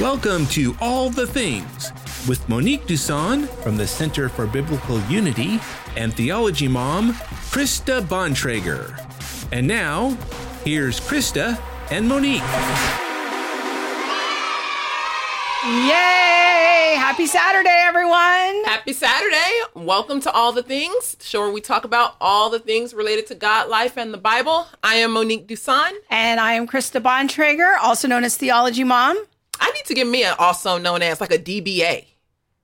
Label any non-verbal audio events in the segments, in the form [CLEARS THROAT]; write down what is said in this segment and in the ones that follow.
Welcome to All the Things with Monique Duson from the Center for Biblical Unity and Theology Mom, Krista Bontrager. And now, here's Krista and Monique. Yay! Happy Saturday, everyone. Happy Saturday. Welcome to All the Things, the show where we talk about all the things related to God, life, and the Bible. I am Monique Duson. And I am Krista Bontrager, also known as Theology Mom. I need to give me an also known as like a DBA.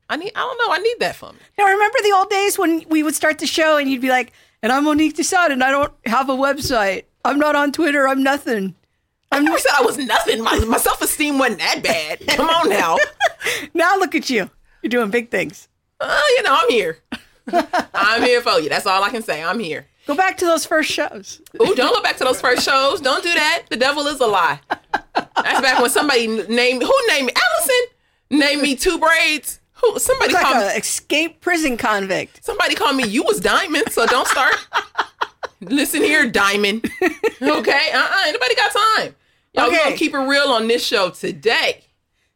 I need I don't know, I need that for me. Now remember the old days when we would start the show and you'd be like, and I'm Monique Duson and I don't have a website. I'm not on Twitter, I'm nothing. I never said I was nothing. My, my self esteem wasn't that bad. Come on now. [LAUGHS] now look at you. You're doing big things. Uh, you know, I'm here. [LAUGHS] I'm here for you. That's all I can say. I'm here. Go back to those first shows. Ooh, don't go back to those first shows. Don't do that. The devil is a lie. That's back when somebody named who named me Allison named me two braids. Who somebody It's like called me, an escaped prison convict. somebody called me you was diamond, so don't start. Listen here, diamond. Okay, uh-uh, anybody got time? Y'all Okay. gonna keep it real on this show today.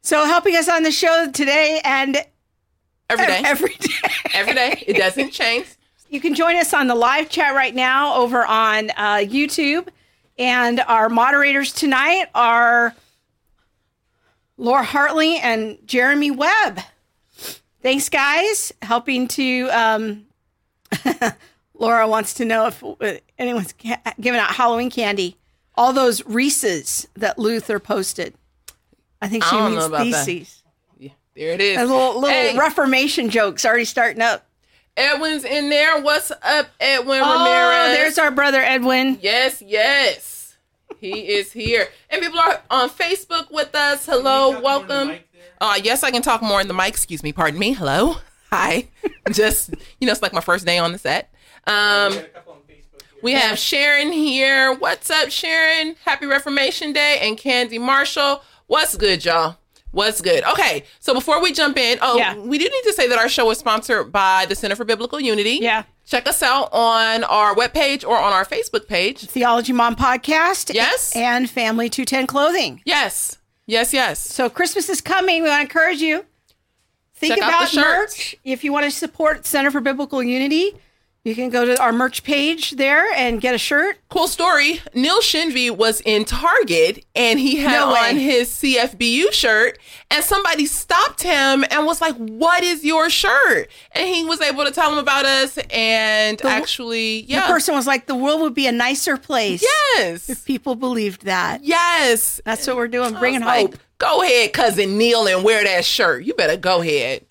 So helping us on the show today and Every day. [LAUGHS] every day. Every day. It doesn't change. You can join us on the live chat right now over on uh, YouTube. And our moderators tonight are Laura Hartley and Jeremy Webb. Thanks, guys. Helping to. Um, [LAUGHS] Laura wants to know if uh, anyone's giving out Halloween candy. All those Reese's that Luther posted. I think she I means that. theses. Yeah, there it is. A little, little Hey, Reformation jokes already starting up. Edwin's in there. What's up, Edwin Oh, Ramirez? there's our brother Edwin. Yes, yes. He is here. And people are on Facebook with us. Hello, welcome. Uh, yes, I can talk more in the mic. Excuse me. Pardon me. Hello. Hi. [LAUGHS] Just, you know, it's like my first day on the set. Um, we have Sharon here. What's up, Sharon? Happy Reformation Day. And Candy Marshall. What's good, y'all? What's good? Okay, so before we jump in, oh, Yeah. we do need to say that our show is sponsored by the Center for Biblical Unity. Yeah. Check us out on our webpage or on our Facebook page. Theology Mom podcast. Yes. And Family 210 Clothing. Yes. Yes, yes. So Christmas is coming. We want to encourage you. Think Check out about the merch. If you want to support Center for Biblical Unity, you can go to our merch page there and get a shirt. Cool story. Neil Shinvey was in Target and he had No on his CFBU shirt and somebody stopped him and was like, "What is your shirt?" And he was able to tell him about us and actually, yeah. The person was like, the world would be a nicer place yes. if people believed that. Yes. That's what we're doing, bringing hope. like, Go ahead, cousin Neil, and wear that shirt. You better go ahead.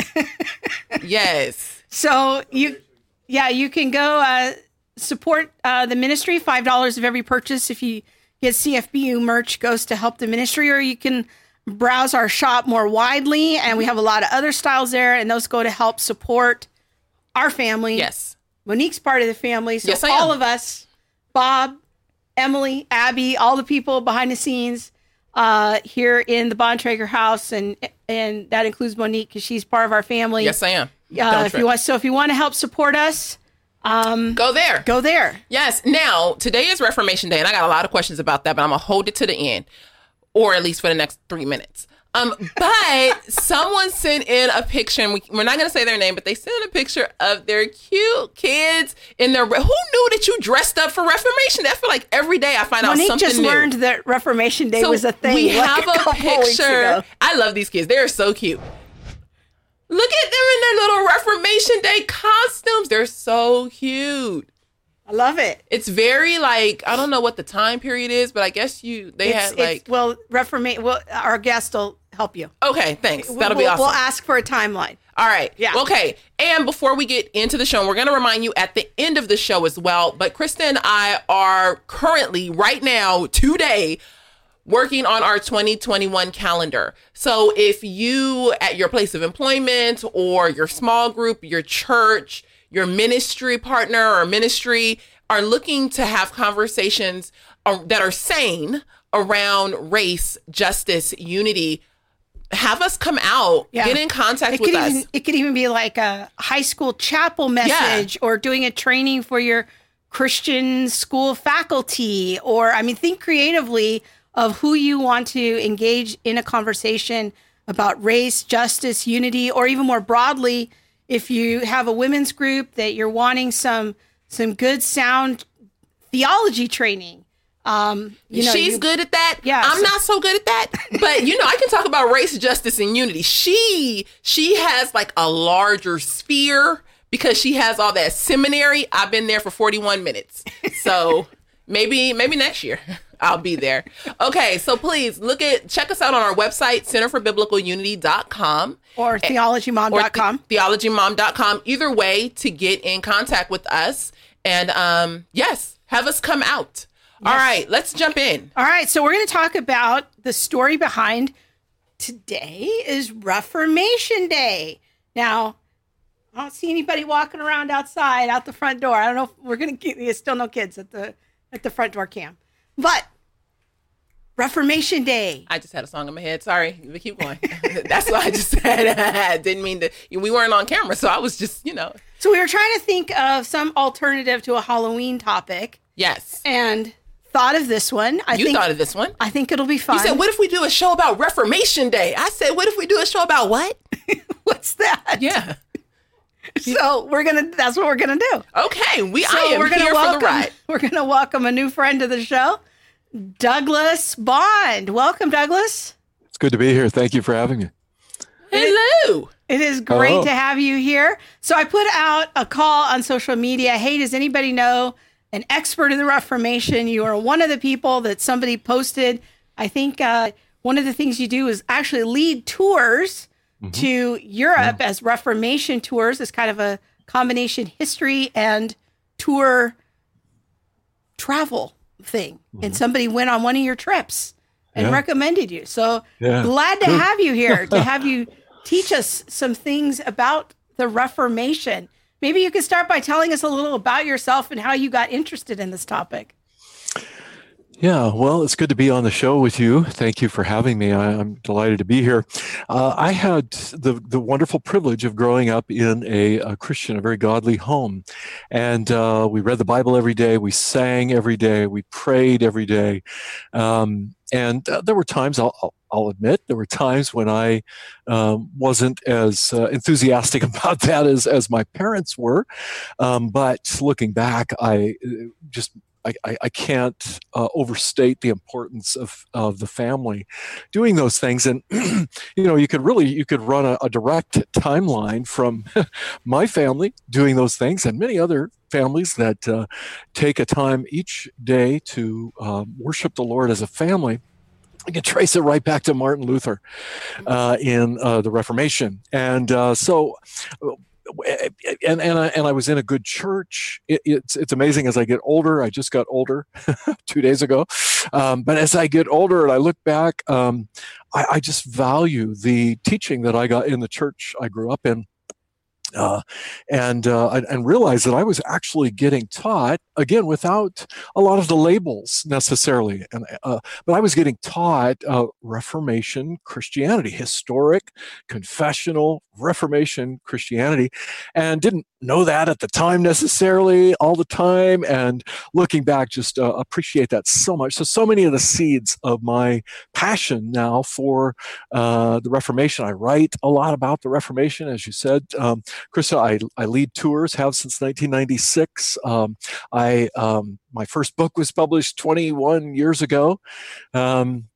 [LAUGHS] yes. So you, yeah, you can go uh, support uh, the ministry. Five dollars of every purchase if you get CFBU merch goes to help the ministry, or you can browse our shop more widely, and we have a lot of other styles there, and those go to help support our family. Yes. Monique's part of the family, so Yes, I all am. of us, Bob, Emily, Abby, all the people behind the scenes uh, here in the Bontrager house, and and that includes Monique because she's part of our family. Yes, I am. Uh, if you want, so if you want to help support us, um, go there. go there. Yes. Now, today is Reformation Day, and I got a lot of questions about that, but I'm gonna hold it to the end, or at least for the next three minutes. Um, but someone sent in a picture, and we, we're not gonna say their name, but they sent in a picture of their cute kids in their. Who knew that you dressed up for Reformation Day? I feel like every day I find out Monique something just new. learned that Reformation Day So was a thing. We like have a, a, picture. I love these kids. They're so cute. Look at them in their little Reformation Day costumes. They're so cute. I love it. It's very like I don't know what the time period is, but I guess you they It's, had it's- like well, Reformation. Well, our guest will help you. okay, thanks. That'll we'll, be awesome. We'll ask for a timeline. All right. Yeah. Okay. And before we get into the show, we're going to remind you at the end of the show as well. But Krista and I are currently, right now, today, working on our 2021 calendar. So if you, at your place of employment or your small group, your church, your ministry partner or ministry are looking to have conversations uh, that are sane around race, justice, unity, have us come out, Yeah. get in contact It with could us. even it could even be like a high school chapel message or doing a training for your Christian school faculty or I mean think creatively of who you want to engage in a conversation about race, justice, unity, or even more broadly, if you have a women's group that you're wanting some some good sound theology training. Um, you know, She's you- good at that. Yeah, I'm so- not so good at that. But you know, I can talk about race, justice, and unity. She she has like a larger sphere because she has all that seminary. I've been there for 41 minutes. So [LAUGHS] maybe maybe next year [LAUGHS] I'll be there. Okay, so please look at check us out on our website, centerforbiblicalunity.com or theologymom.com. or the- theologymom.com. Either way to get in contact with us. And um yes, have us come out. All right, let's jump in. All right, so we're going to talk about the story behind today is Reformation Day. Now, I don't see anybody walking around outside out the front door. I don't know if we're going to get there's still no kids at the at the front door cam. But Reformation Day. I just had a song in my head. Sorry, but keep going. [LAUGHS] That's what I just said. [LAUGHS] Didn't mean to. We weren't on camera, so I was just, you know. So we were trying to think of some alternative to a Halloween topic Yes, and thought of this one. I you think thought of this one. I think it'll be fun. You said, "What if we do a show about Reformation Day?" I said, "What if we do a show about what?" [LAUGHS] What's that? Yeah. So we're gonna. That's what we're gonna do. Okay, we. So I am we're gonna here welcome, for the ride. [LAUGHS] We're gonna welcome a new friend to the show, Douglas Bond. Welcome, Douglas. It's good to be here. Thank you for having me. Hello. It is great Hello. to have you here. So I put out a call on social media. Hey, does anybody know an expert in the Reformation? You are one of the people that somebody posted. I think uh, one of the things you do is actually lead tours to Europe as Reformation tours. It's kind of a combination history and tour travel thing. And somebody went on one of your trips and Yeah. recommended you. So Yeah. glad to have you here [LAUGHS] to have you teach us some things about the Reformation. Maybe you could start by telling us a little about yourself and how you got interested in this topic. Yeah, well, it's good to be on the show with you. Thank you for having me. I, I'm delighted to be here. Uh, I had the the wonderful privilege of growing up in a, a Christian, a very godly home, and uh, we read the Bible every day. We sang every day. We prayed every day, um, and uh, there were times I'll, I'll admit there were times when I um, wasn't as uh, enthusiastic [LAUGHS] about that as as my parents were, um, but looking back, I uh, just I, I, I can't uh, overstate the importance of, of the family doing those things. And, [CLEARS THROAT] you know, you could really, you could run a, a direct timeline from [LAUGHS] my family doing those things and many other families that uh, take a time each day to um, worship the Lord as a family. You can trace it right back to Martin Luther uh, in uh, the Reformation. And uh, so, and and I, and I was in a good church. It, it's it's amazing as I get older. I just got older [LAUGHS] two days ago, um, but as I get older and I look back, um, I, I just value the teaching that I got in the church I grew up in. Uh, and uh, and- and realize that I was actually getting taught again without a lot of the labels necessarily, and uh, but I was getting taught uh, Reformation Christianity, historic, confessional Reformation Christianity, and didn't know that at the time necessarily all the time. And looking back, just uh, appreciate that so much. So so many of the seeds of my passion now for uh, the Reformation. I write a lot about the Reformation, as you said. Um, Krista, I, I lead tours, have since 1996. Um, I um, my first book was published 21 years ago. Um,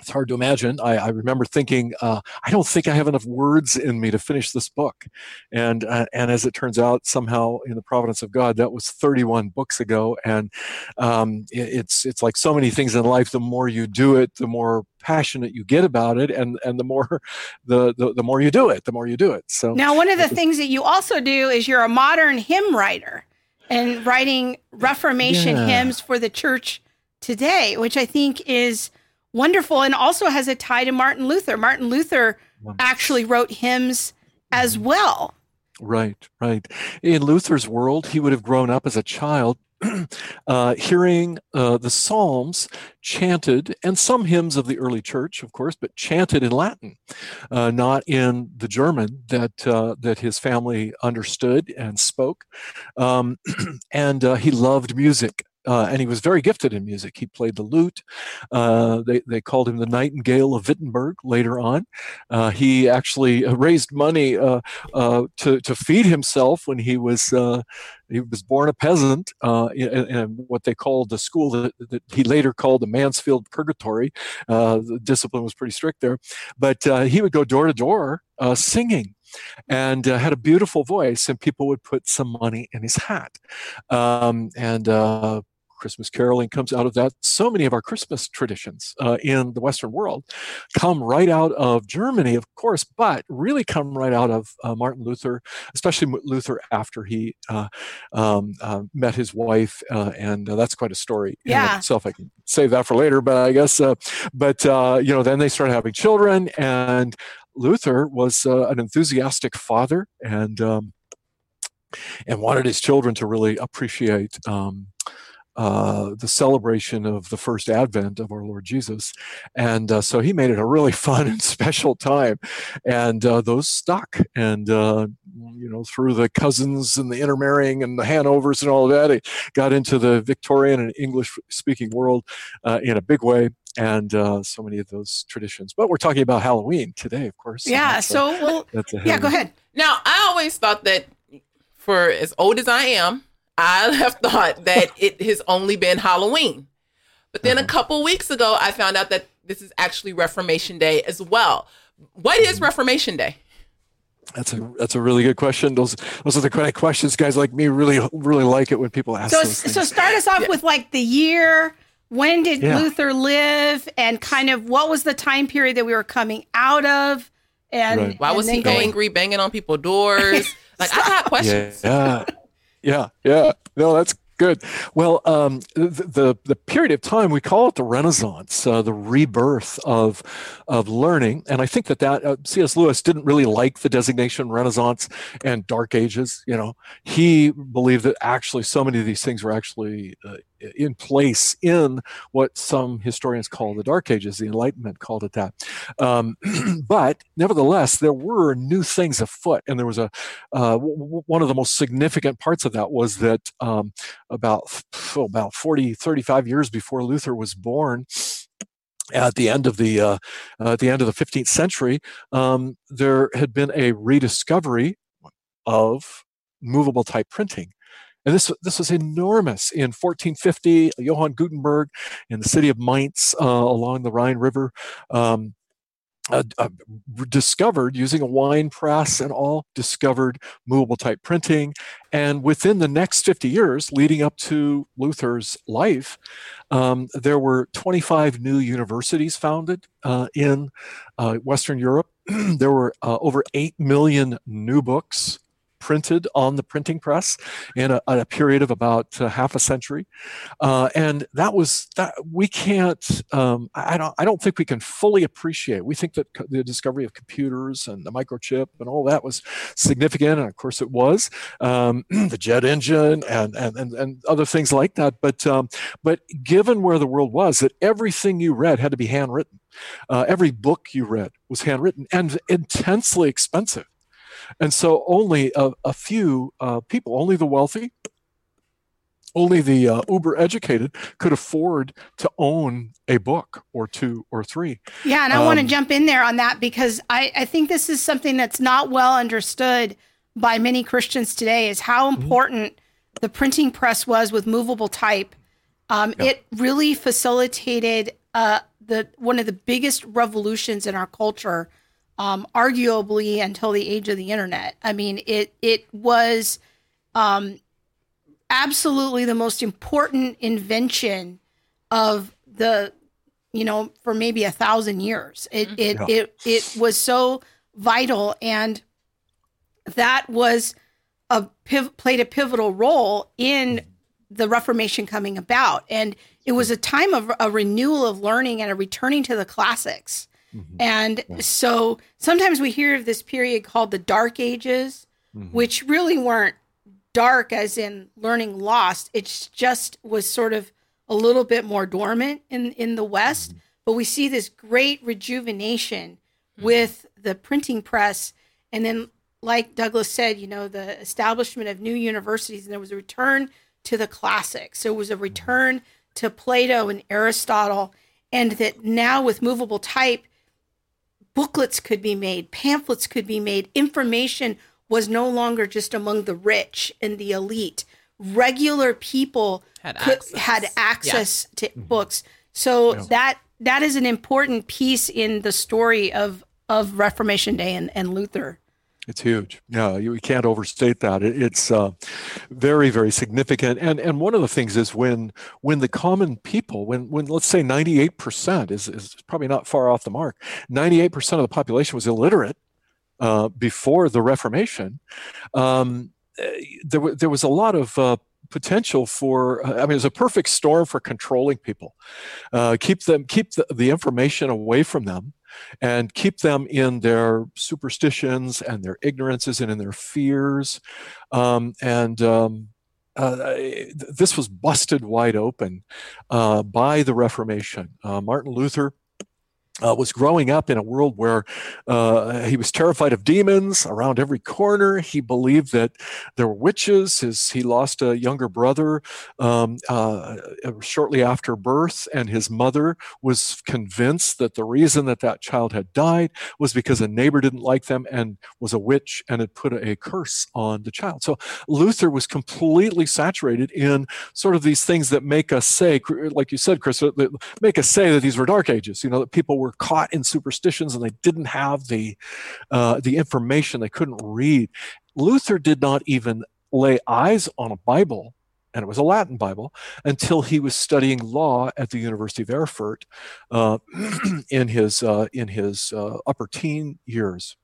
it's hard to imagine. I, I remember thinking, uh, I don't think I have enough words in me to finish this book, and uh, and as it turns out, somehow in the providence of God, that was 31 books ago, and um, it- it's it's like so many things in life. The more you do it, the more passionate you get about it, and and the more [LAUGHS] the the, the more you do it, the more you do it. So Now, one of the things that you also do is you're a modern hymn writer and writing Reformation Yeah. hymns for the church today, which I think is wonderful and also has a tie to Martin Luther. Martin Luther actually wrote hymns as well. Right, right. In Luther's world, he would have grown up as a child [CLEARS THROAT] uh, hearing uh, the Psalms chanted, and some hymns of the early church, of course, but chanted in Latin, uh, not in the German that uh, that his family understood and spoke. Um, [CLEARS THROAT] and uh, he loved music. Uh, and he was very gifted in music. He played the lute. Uh, they, they called him the Nightingale of Wittenberg later on. Uh, he actually uh, raised money uh, uh, to, to feed himself when he was he was born a peasant in, in, what they called the school that, that, he later called the Mansfield Purgatory. the discipline was pretty strict there, but he would go door to door singing and uh, had a beautiful voice, and people would put some money in his hat. Um, and uh, Christmas caroling comes out of that. So many of our Christmas traditions uh, in the Western world come right out of Germany, of course, but really come right out of uh, Martin Luther, especially Luther after he uh, um, uh, met his wife, uh, and uh, that's quite a story yeah. in itself. I can save that for later, but I guess, but you know, then they started having children, and Luther was an enthusiastic father, and um, and wanted his children to really appreciate um, uh, the celebration of the first advent of our Lord Jesus. And uh, so he made it a really [LAUGHS] fun and special time. And uh, those stuck. And, uh, you know, through the cousins and the intermarrying and the Hanovers and all of that, it got into the Victorian and English speaking world uh, in a big way. And so many of those traditions. But we're talking about Halloween today, of course. Yeah. So, well, [LAUGHS] yeah, go ahead. Now, I always thought that for as old as I am, I [LAUGHS] have thought that it has only been Halloween. But then uh-huh. a couple weeks ago, I found out that this is actually Reformation Day as well. What is mm-hmm. Reformation Day? That's a that's a really good question. Those those are the kind of questions guys like me really really like it when people ask. So so start us off yeah. with like the year. When did yeah. Luther live, and kind of what was the time period that we were coming out of? And right. why and was he going, angry, banging on people's doors? [LAUGHS] like I got questions. Yeah. Yeah, yeah. No, that's good. Well, um, the, the, the period of time we call it the Renaissance, uh, the rebirth of of learning, and I think that that uh, C.S. Lewis didn't really like the designation Renaissance and Dark Ages. You know, he believed that actually so many of these things were actually uh, in place in what some historians call the Dark Ages. The Enlightenment called it that. Um, [CLEARS THROAT] but nevertheless, there were new things afoot, and there was a uh, w- one of the most significant parts of that was that um, about oh, about 40, 35 years before Luther was born at the end of the uh, uh, at the end of the 15th century, um, there had been a rediscovery of movable type printing. And this, this was enormous. In 1450, Johann Gutenberg in the city of Mainz uh, along the Rhine River um, uh, uh, discovered using a wine press and all discovered movable type printing and within the next 50 years leading up to luther's life um, there were 25 new universities founded uh, in uh, western europe [CLEARS THROAT] there were uh, over 8 million new books printed on the printing press in a, a period of about uh, half a century, uh, and that was that we can't. Um, I don't. I don't think we can fully appreciate. We think that the discovery of computers and the microchip and all that was significant, and of course it was. Um, [CLEARS THROAT] the jet engine and, and and and other things like that. But um, but given where the world was, that everything you read had to be handwritten. Uh, every book you read was handwritten and intensely expensive. And so only a, a few uh, people, only the wealthy, only the uh, uber educated could afford to own a book or two or three. Yeah, and I um, want to jump in there on that because I, I think this is something that's not well understood by many Christians today is how mm-hmm. important mm-hmm. the printing press was with movable type. Um, yeah. It really facilitated uh, the one of the biggest revolutions in our culture um, arguably until the age of the internet. I mean, it it was um, absolutely the most important invention of the you know for maybe a thousand years. It mm-hmm. it yeah. it it was so vital, and that was a piv- played a pivotal role in the Reformation coming about, and it was a time of a renewal of learning and a returning to the classics. Mm-hmm. And yeah. so sometimes we hear of this period called the Dark Ages, mm-hmm. which really weren't dark as in learning lost. It just was sort of a little bit more dormant in, in the West. Mm-hmm. But we see this great rejuvenation mm-hmm. with the printing press. And then, like Douglas said, you know, the establishment of new universities, and there was a return to the classics. So it was a return to Plato and Aristotle, and that now with movable type, booklets could be made, pamphlets could be made, information was no longer just among the rich and the elite. Regular people Had could, access. had access to mm-hmm. books. So that that is an important piece in the story of of Reformation Day and, and Luther. It's huge. Yeah, you, you can't overstate that. It, it's uh, very, very significant. And and one of the things is when when the common people, when when let's say ninety eight percent is is probably not far off the mark. Ninety eight percent of the population was illiterate uh, before the Reformation. Um, eh, there wa- there was a lot of uh, potential for. I mean, it was a perfect storm for controlling people. Uh, keep them keep the, the information away from them and keep them in their superstitions and their ignorances and in their fears. Um, and um, uh, this was busted wide open uh, by the Reformation. Uh, Martin Luther. Uh, was growing up in a world where uh, he was terrified of demons around every corner. He believed that there were witches. His, he lost a younger brother um, uh, shortly after birth, and his mother was convinced that the reason that that child had died was because a neighbor didn't like them and was a witch and had put a curse on the child. So Luther was completely saturated in sort of these things that make us say, like you said, Chris, make us say that these were dark ages. You know, that people were caught in superstitions and they didn't have the uh, the information. They couldn't read. Luther did not even lay eyes on a Bible and it was a Latin Bible until he was studying law at the University of Erfurt uh, [CLEARS THROAT] in his uh, in his uh, upper teen years.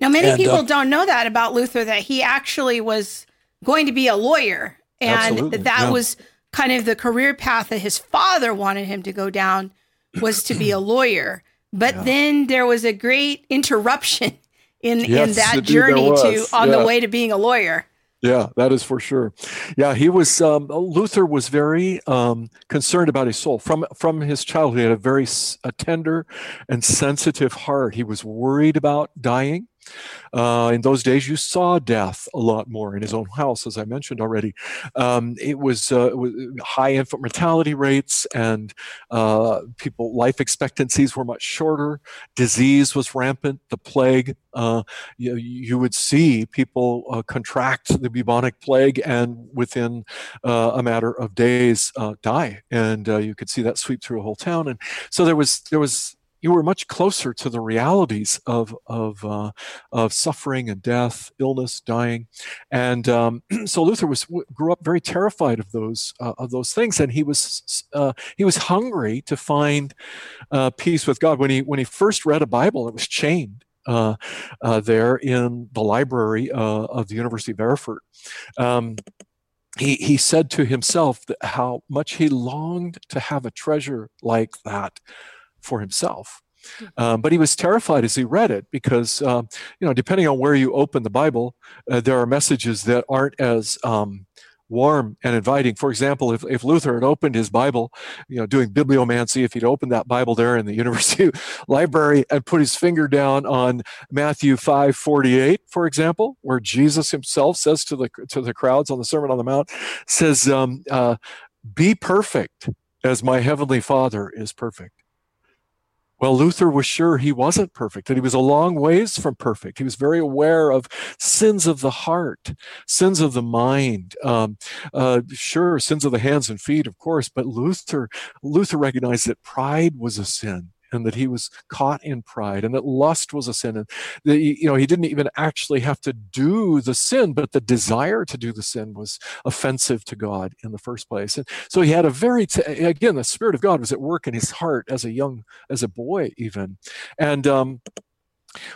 Now, many And, uh, people don't know that about Luther that he actually was going to be a lawyer, and Absolutely, that yeah. was kind of the career path that his father wanted him to go down was to be a lawyer. But Yeah. then there was a great interruption [LAUGHS] in in that journey to on yeah. the way to being a lawyer. Yeah, that is for sure. Yeah, he was. Um, Luther was very um, concerned about his soul from from his childhood. He had a very a tender and sensitive heart. He was worried about dying. Uh, in those days, you saw death a lot more in his own house, as I mentioned already. Um, it was, uh, it was high infant mortality rates, and uh, people life expectancies were much shorter. Disease was rampant. The plague. Uh, you, you would see people uh, contract the bubonic plague and within uh, a matter of days uh, die, and uh, you could see that sweep through a whole town. And so there was there was you were much closer to the realities of of uh, of suffering and death, illness, dying, and um, [CLEARS THROAT] so Luther was grew up very terrified of those uh, of those things, and he was uh, he was hungry to find uh, peace with God. When he when he first read a Bible, it was chained uh, uh, there in the library of the University of Erfurt. Um, he, he said to himself how much he longed to have a treasure like that for himself. Um, but he was terrified as he read it because, um, you know, depending on where you open the Bible, uh, there are messages that aren't as um, warm and inviting. For example, if, if Luther had opened his Bible, you know, doing bibliomancy, if he'd opened that Bible there in the [LAUGHS] university library and put his finger down on Matthew 5 48, for example, where Jesus himself says to the, to the crowds on the Sermon on the Mount, says, um, uh, Be perfect as my heavenly Father is perfect. Well, Luther was sure he wasn't perfect, that he was a long ways from perfect. He was very aware of sins of the heart, sins of the mind, um, uh, sure, sins of the hands and feet, of course. But Luther, Luther recognized that pride was a sin, and that he was caught in pride, and that lust was a sin, and that you know he didn't even actually have to do the sin, but the desire to do the sin was offensive to God in the first place. And so he had a very t- again the Spirit of God was at work in his heart as a young as a boy even, and. Um,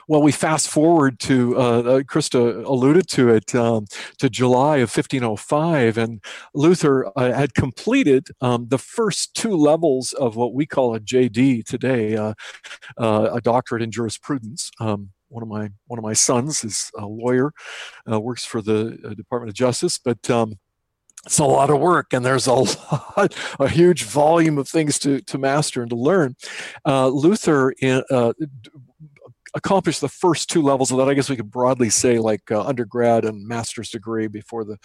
well, we fast forward to uh, uh, Krista alluded to it um, to July of 1505, and Luther uh, had completed um, the first two levels of what we call a JD today, uh, uh, a doctorate in jurisprudence. Um, one of my one of my sons is a lawyer, uh, works for the Department of Justice, but um, it's a lot of work and there's a [LAUGHS] lot, a huge volume of things to, to master and to learn. Uh, Luther in, uh, accomplished the first two levels of that. I guess we could broadly say like uh, undergrad and master's degree before the,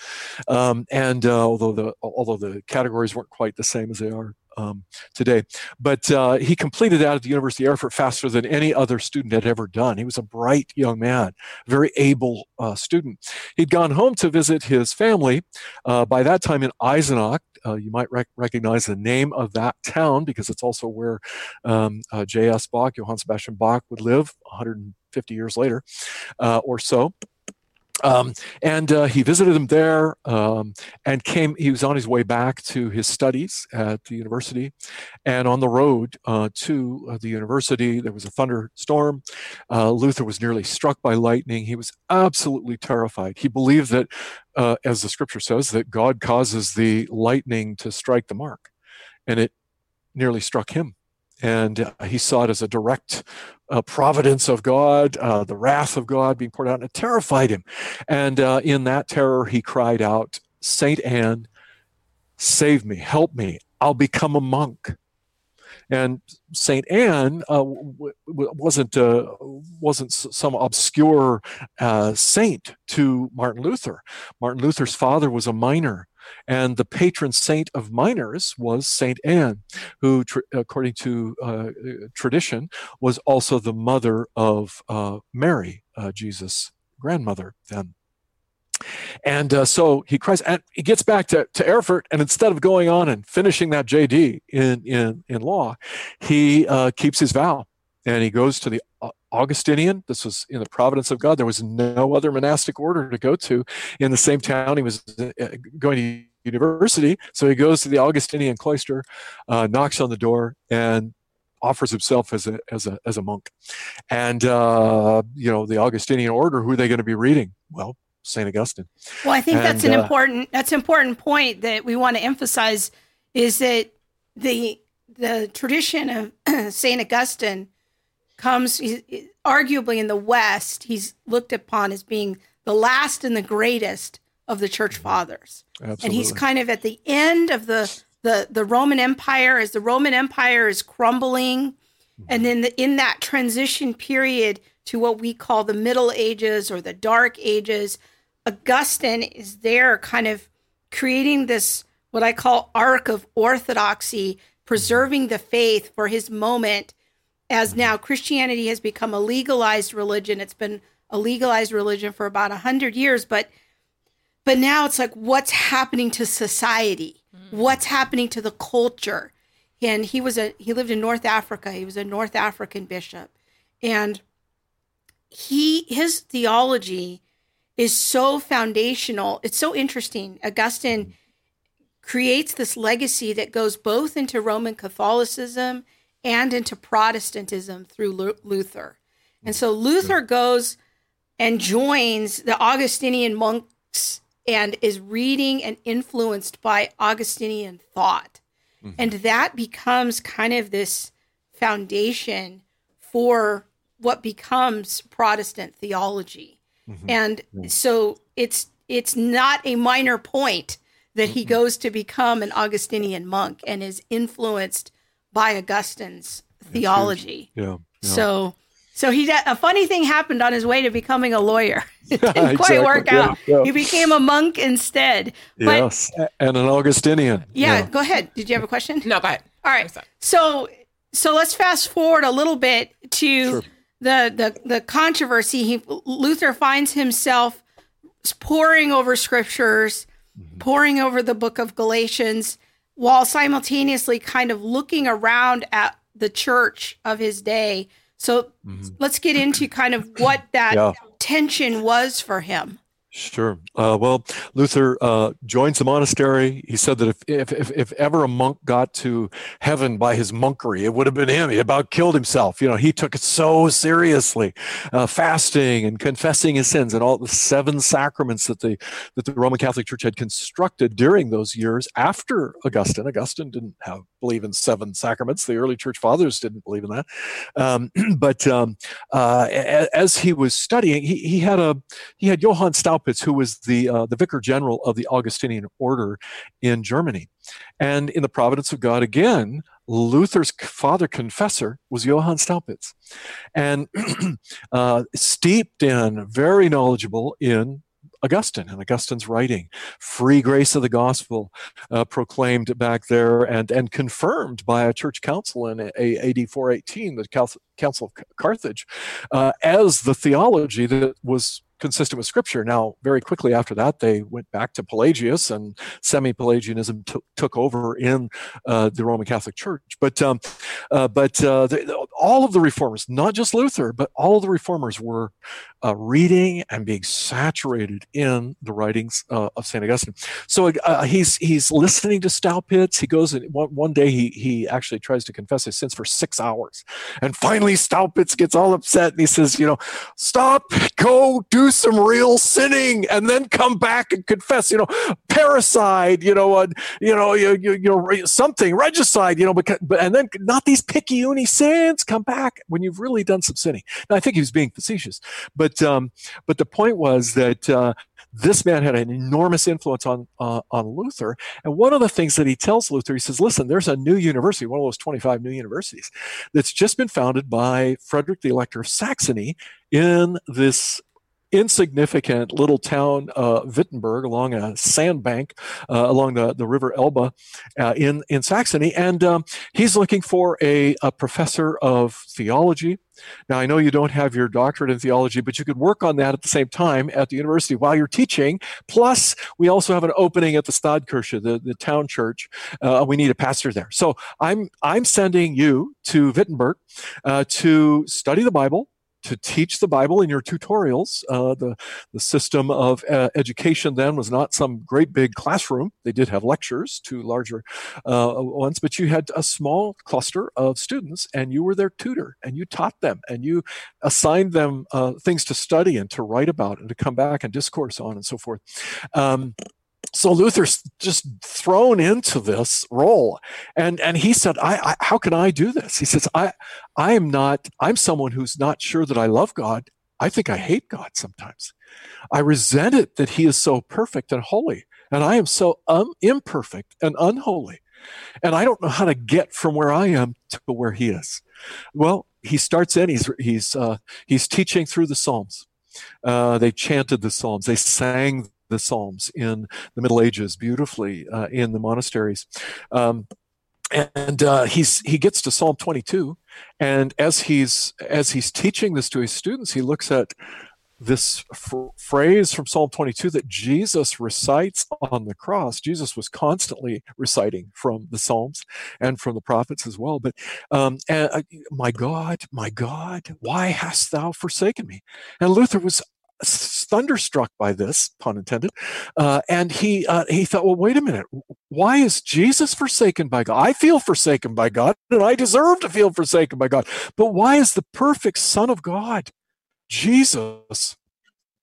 um, and uh, although the although the categories weren't quite the same as they are um, today. But uh, he completed that at the University of Erfurt faster than any other student had ever done. He was a bright young man, very able uh, student. He'd gone home to visit his family uh, by that time in Eisenach. Uh, you might rec- recognize the name of that town because it's also where um, uh, J.S. Bach, Johann Sebastian Bach, would live 150 years later uh, or so. Um, and uh, he visited him there um, and came, he was on his way back to his studies at the university. And on the road uh, to uh, the university, there was a thunderstorm. Uh, Luther was nearly struck by lightning. He was absolutely terrified. He believed that, uh, as the scripture says, that God causes the lightning to strike the mark. And it nearly struck him and uh, he saw it as a direct uh, providence of God, uh, the wrath of God being poured out, and it terrified him. And uh, in that terror, he cried out, Saint Anne, save me, help me, I'll become a monk. And Saint Anne uh, w- wasn't uh, wasn't some obscure saint to Martin Luther. Martin Luther's father was a miner and the patron saint of miners was Saint Anne, who, tr- according to uh, tradition, was also the mother of uh, Mary, uh, Jesus' grandmother then. And uh, so he cries, and he gets back to, to Erfurt, and instead of going on and finishing that JD in, in, in law, he uh, keeps his vow and he goes to the uh, Augustinian. This was in the providence of God. There was no other monastic order to go to in the same town. He was going to university. So he goes to the Augustinian cloister, uh, knocks on the door, and offers himself as a as a as a monk. And uh, you know, the Augustinian order. Who are they going to be reading? Well, Saint Augustine. Well, I think and, that's an uh, important that's an important point that we want to emphasize is that the the tradition of [CLEARS THROAT] Saint Augustine comes arguably in the West. He's looked upon as being the last and the greatest of the church mm-hmm. fathers. Absolutely. And he's kind of at the end of the the the Roman Empire as the Roman Empire is crumbling mm-hmm. and then the, in that transition period to what we call the Middle Ages or the Dark Ages, Augustine is there kind of creating this what I call arc of orthodoxy, preserving mm-hmm. the faith for his moment as now Christianity has become a legalized religion. It's been a legalized religion for about a 100 years, but but now it's like, what's happening to society? Mm-hmm. What's happening to the culture? And he was a he lived in North Africa. He was a North African bishop, and he his theology is so foundational. It's so interesting. Augustine creates this legacy that goes both into Roman Catholicism and into Protestantism through Luther. And so Luther goes and joins the Augustinian monks and is reading and influenced by Augustinian thought. Mm-hmm. And that becomes kind of this foundation for what becomes Protestant theology. Mm-hmm. And so it's it's not a minor point that he mm-hmm. goes to become an Augustinian monk and is influenced by Augustine's theology. Yeah, yeah. So so he a funny thing happened on his way to becoming a lawyer. [LAUGHS] It [LAUGHS] didn't exactly. quite work out. Yeah, yeah. He became a monk instead. But, yes, and an Augustinian. Yeah, yeah, go ahead. Did you have a question? No, go ahead. All right. So so let's fast forward a little bit to sure. the the the controversy. He Luther finds himself poring over scriptures, mm-hmm. poring over the book of Galatians, while simultaneously kind of looking around at the church of his day so mm-hmm. let's get into kind of what that yeah. tension was for him. Sure. Uh, well, Luther uh, joins the monastery. He said that if, if, if, if, ever a monk got to heaven by his monkery, it would have been him. He about killed himself. You know, he took it so seriously, uh, fasting and confessing his sins and all the seven sacraments that the that the Roman Catholic Church had constructed during those years after Augustine. Augustine didn't have believe in seven sacraments. The early church fathers didn't believe in that. Um, [CLEARS THROAT] but um, uh, as he was studying, he, he had a he had Johann Staupitz, who was the uh, the vicar general of the Augustinian order in Germany, and in the providence of God, again, Luther's father confessor was Johann Staupitz, and [CLEARS THROAT] uh, steeped in, very knowledgeable in Augustine and Augustine's writing, free grace of the gospel uh, proclaimed back there and, and confirmed by a church council in AD 418, the Council of Carthage, uh, as the theology that was consistent with Scripture. Now, very quickly after that, they went back to Pelagius, and semi-Pelagianism t- took over in uh, the Roman Catholic Church. But um, uh, but uh, the, all of the reformers, not just Luther, but all the reformers were uh, reading and being saturated in the writings uh, of Saint Augustine. So uh, he's he's listening to Staupitz. He goes and one, one day he he actually tries to confess his sins for six hours, and finally Staupitz gets all upset and he says, you know, stop, go do some real sinning, and then come back and confess. You know, parricide. You know, uh, you know, you, you, you something regicide. You know, because but and then not these picayune sins. Come back when you've really done some sinning. Now I think he was being facetious, but but um, but the point was that uh, this man had an enormous influence on uh, on Luther. And one of the things that he tells Luther, he says, "Listen, there's a new university, one of those 25 new universities, that's just been founded by Frederick the Elector of Saxony in this insignificant little town, uh, Wittenberg, along a sandbank uh, along the, the river Elbe uh, in, in Saxony. And um, he's looking for a, a professor of theology. Now, I know you don't have your doctorate in theology, but you could work on that at the same time at the university while you're teaching. Plus, we also have an opening at the Stadtkirche, the, the town church. Uh, we need a pastor there. So I'm, I'm sending you to Wittenberg uh, to study the Bible, to teach the Bible in your tutorials. Uh, the, the system of uh, education then was not some great big classroom. They did have lectures, two larger uh, ones, but you had a small cluster of students and you were their tutor and you taught them and you assigned them uh, things to study and to write about and to come back and discourse on and so forth. Um, so Luther's just thrown into this role, and and he said, I, I, how can I do this?" He says, "I I am not. I'm someone who's not sure that I love God. I think I hate God sometimes. I resent it that He is so perfect and holy, and I am so um, imperfect and unholy, and I don't know how to get from where I am to where He is." Well, he starts in. He's he's uh, he's teaching through the Psalms. Uh, they chanted the Psalms. They sang the Psalms in the Middle Ages beautifully uh, in the monasteries. Um, and uh, he's he gets to Psalm 22, and as he's as he's teaching this to his students, he looks at this f- phrase from Psalm 22 that Jesus recites on the cross. Jesus was constantly reciting from the Psalms and from the prophets as well. But um, and, uh, my God, my God, why hast thou forsaken me? And Luther was thunderstruck by this, pun intended, uh, and he uh, he thought, well, wait a minute, why is Jesus forsaken by God? I feel forsaken by God, and I deserve to feel forsaken by God. But why is the perfect Son of God, Jesus,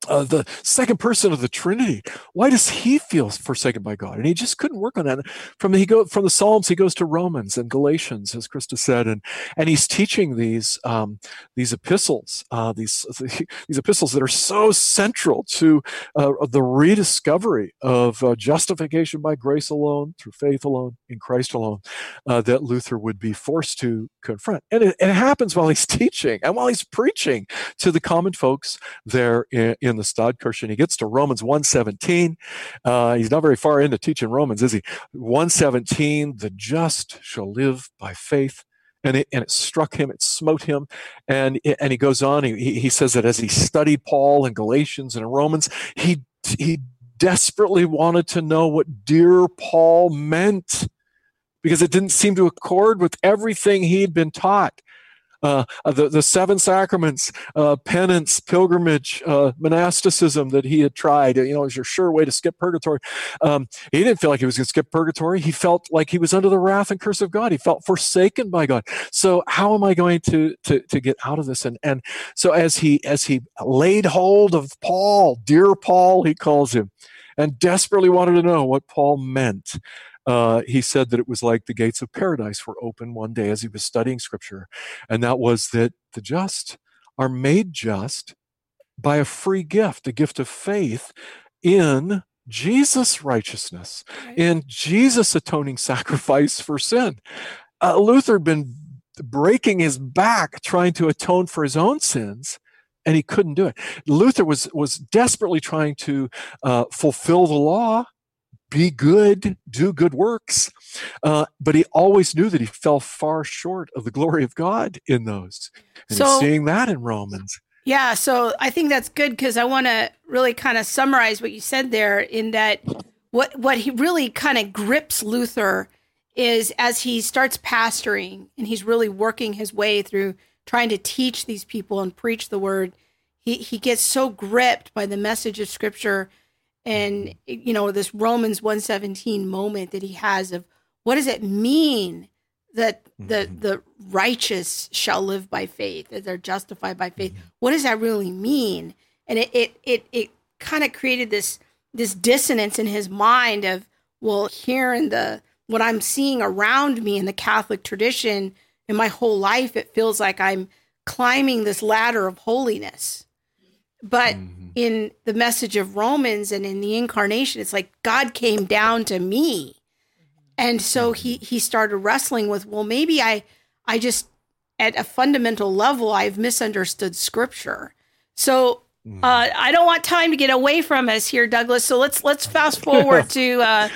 uh, the second person of the Trinity. Why does he feel forsaken by God? And he just couldn't work on that. From the, he go from the Psalms, he goes to Romans and Galatians, as Krista said, and and he's teaching these um, these epistles, uh, these [LAUGHS] these epistles that are so central to uh, the rediscovery of uh, justification by grace alone, through faith alone, in Christ alone, uh, that Luther would be forced to confront. And it, it, happens while he's [LAUGHS] teaching and while he's preaching to the common folks there in, in the Stadtkirche. And he gets to Romans 117. Uh, he's not very far into teaching Romans, is he? 117, the just shall live by faith. And it, and it struck him, it smote him. And, and he goes on, he, he says that as he studied Paul in Galatians and in Romans, he, he desperately wanted to know what dear Paul meant because it didn't seem to accord with everything he'd been taught. Uh, uh, the, the seven sacraments, uh, penance, pilgrimage, uh, monasticism that he had tried, you know, it was your sure way to skip purgatory. Um, he didn't feel like he was going to skip purgatory. He felt like he was under the wrath and curse of God. He felt forsaken by God. So how am I going to, to, to get out of this? And, and so as he, as he laid hold of Paul, dear Paul, he calls him, and desperately wanted to know what Paul meant uh, he said that it was like the gates of paradise were open one day as he was studying scripture. And that was that the just are made just by a free gift, a gift of faith in Jesus' righteousness, in Jesus' atoning sacrifice for sin. uh, Luther had been breaking his back trying to atone for his own sins and he couldn't do it. Luther was was desperately trying to uh, fulfill the law, be good, do good works, uh, but he always knew that he fell far short of the glory of God in those. And so, seeing that in Romans. Yeah, so I think that's good because I want to really kind of summarize what you said there. In that, what what he really kind of grips Luther is as he starts pastoring and he's really working his way through trying to teach these people and preach the word, he, he gets so gripped by the message of scripture and you know this Romans 117 moment that he has of what does it mean that the mm-hmm. the righteous shall live by faith that they're justified by faith mm-hmm. what does that really mean and it it it, it kind of created this this dissonance in his mind of well here in the what i'm seeing around me in the catholic tradition in my whole life it feels like i'm climbing this ladder of holiness but mm-hmm. In the message of romans and in the incarnation it's like god came down to me and so he he started wrestling with well maybe i i just at a fundamental level i've misunderstood scripture so mm-hmm. uh, I don't want time to get away from us here, Douglas. So let's let's fast forward [LAUGHS] to, uh,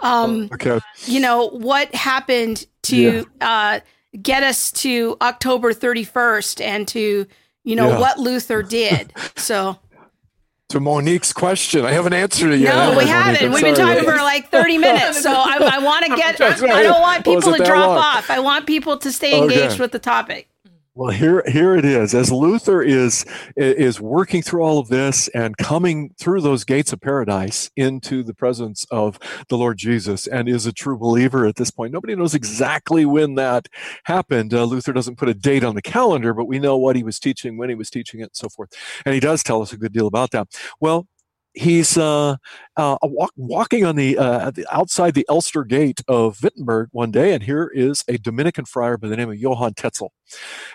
um, okay. you know, what happened to yeah. uh, get us to October 31st and to, you know, yeah. what Luther did. So to Monique's question. I haven't answered it yet. No, we haven't. We've been talking for like 30 [LAUGHS] minutes. So I, I want to get, I, I, don't want people to drop long? off. I want people to stay engaged okay. with the topic. Well, here, here it is. As Luther is is working through all of this and coming through those gates of paradise into the presence of the Lord Jesus, and is a true believer at this point. Nobody knows exactly when that happened. Uh, Luther doesn't put a date on the calendar, but we know what he was teaching, when he was teaching it, and so forth. And he does tell us a good deal about that. Well, he's uh, uh, walk, walking on the, uh, the, outside the Elster Gate of Wittenberg one day, and here is a Dominican friar by the name of Johann Tetzel.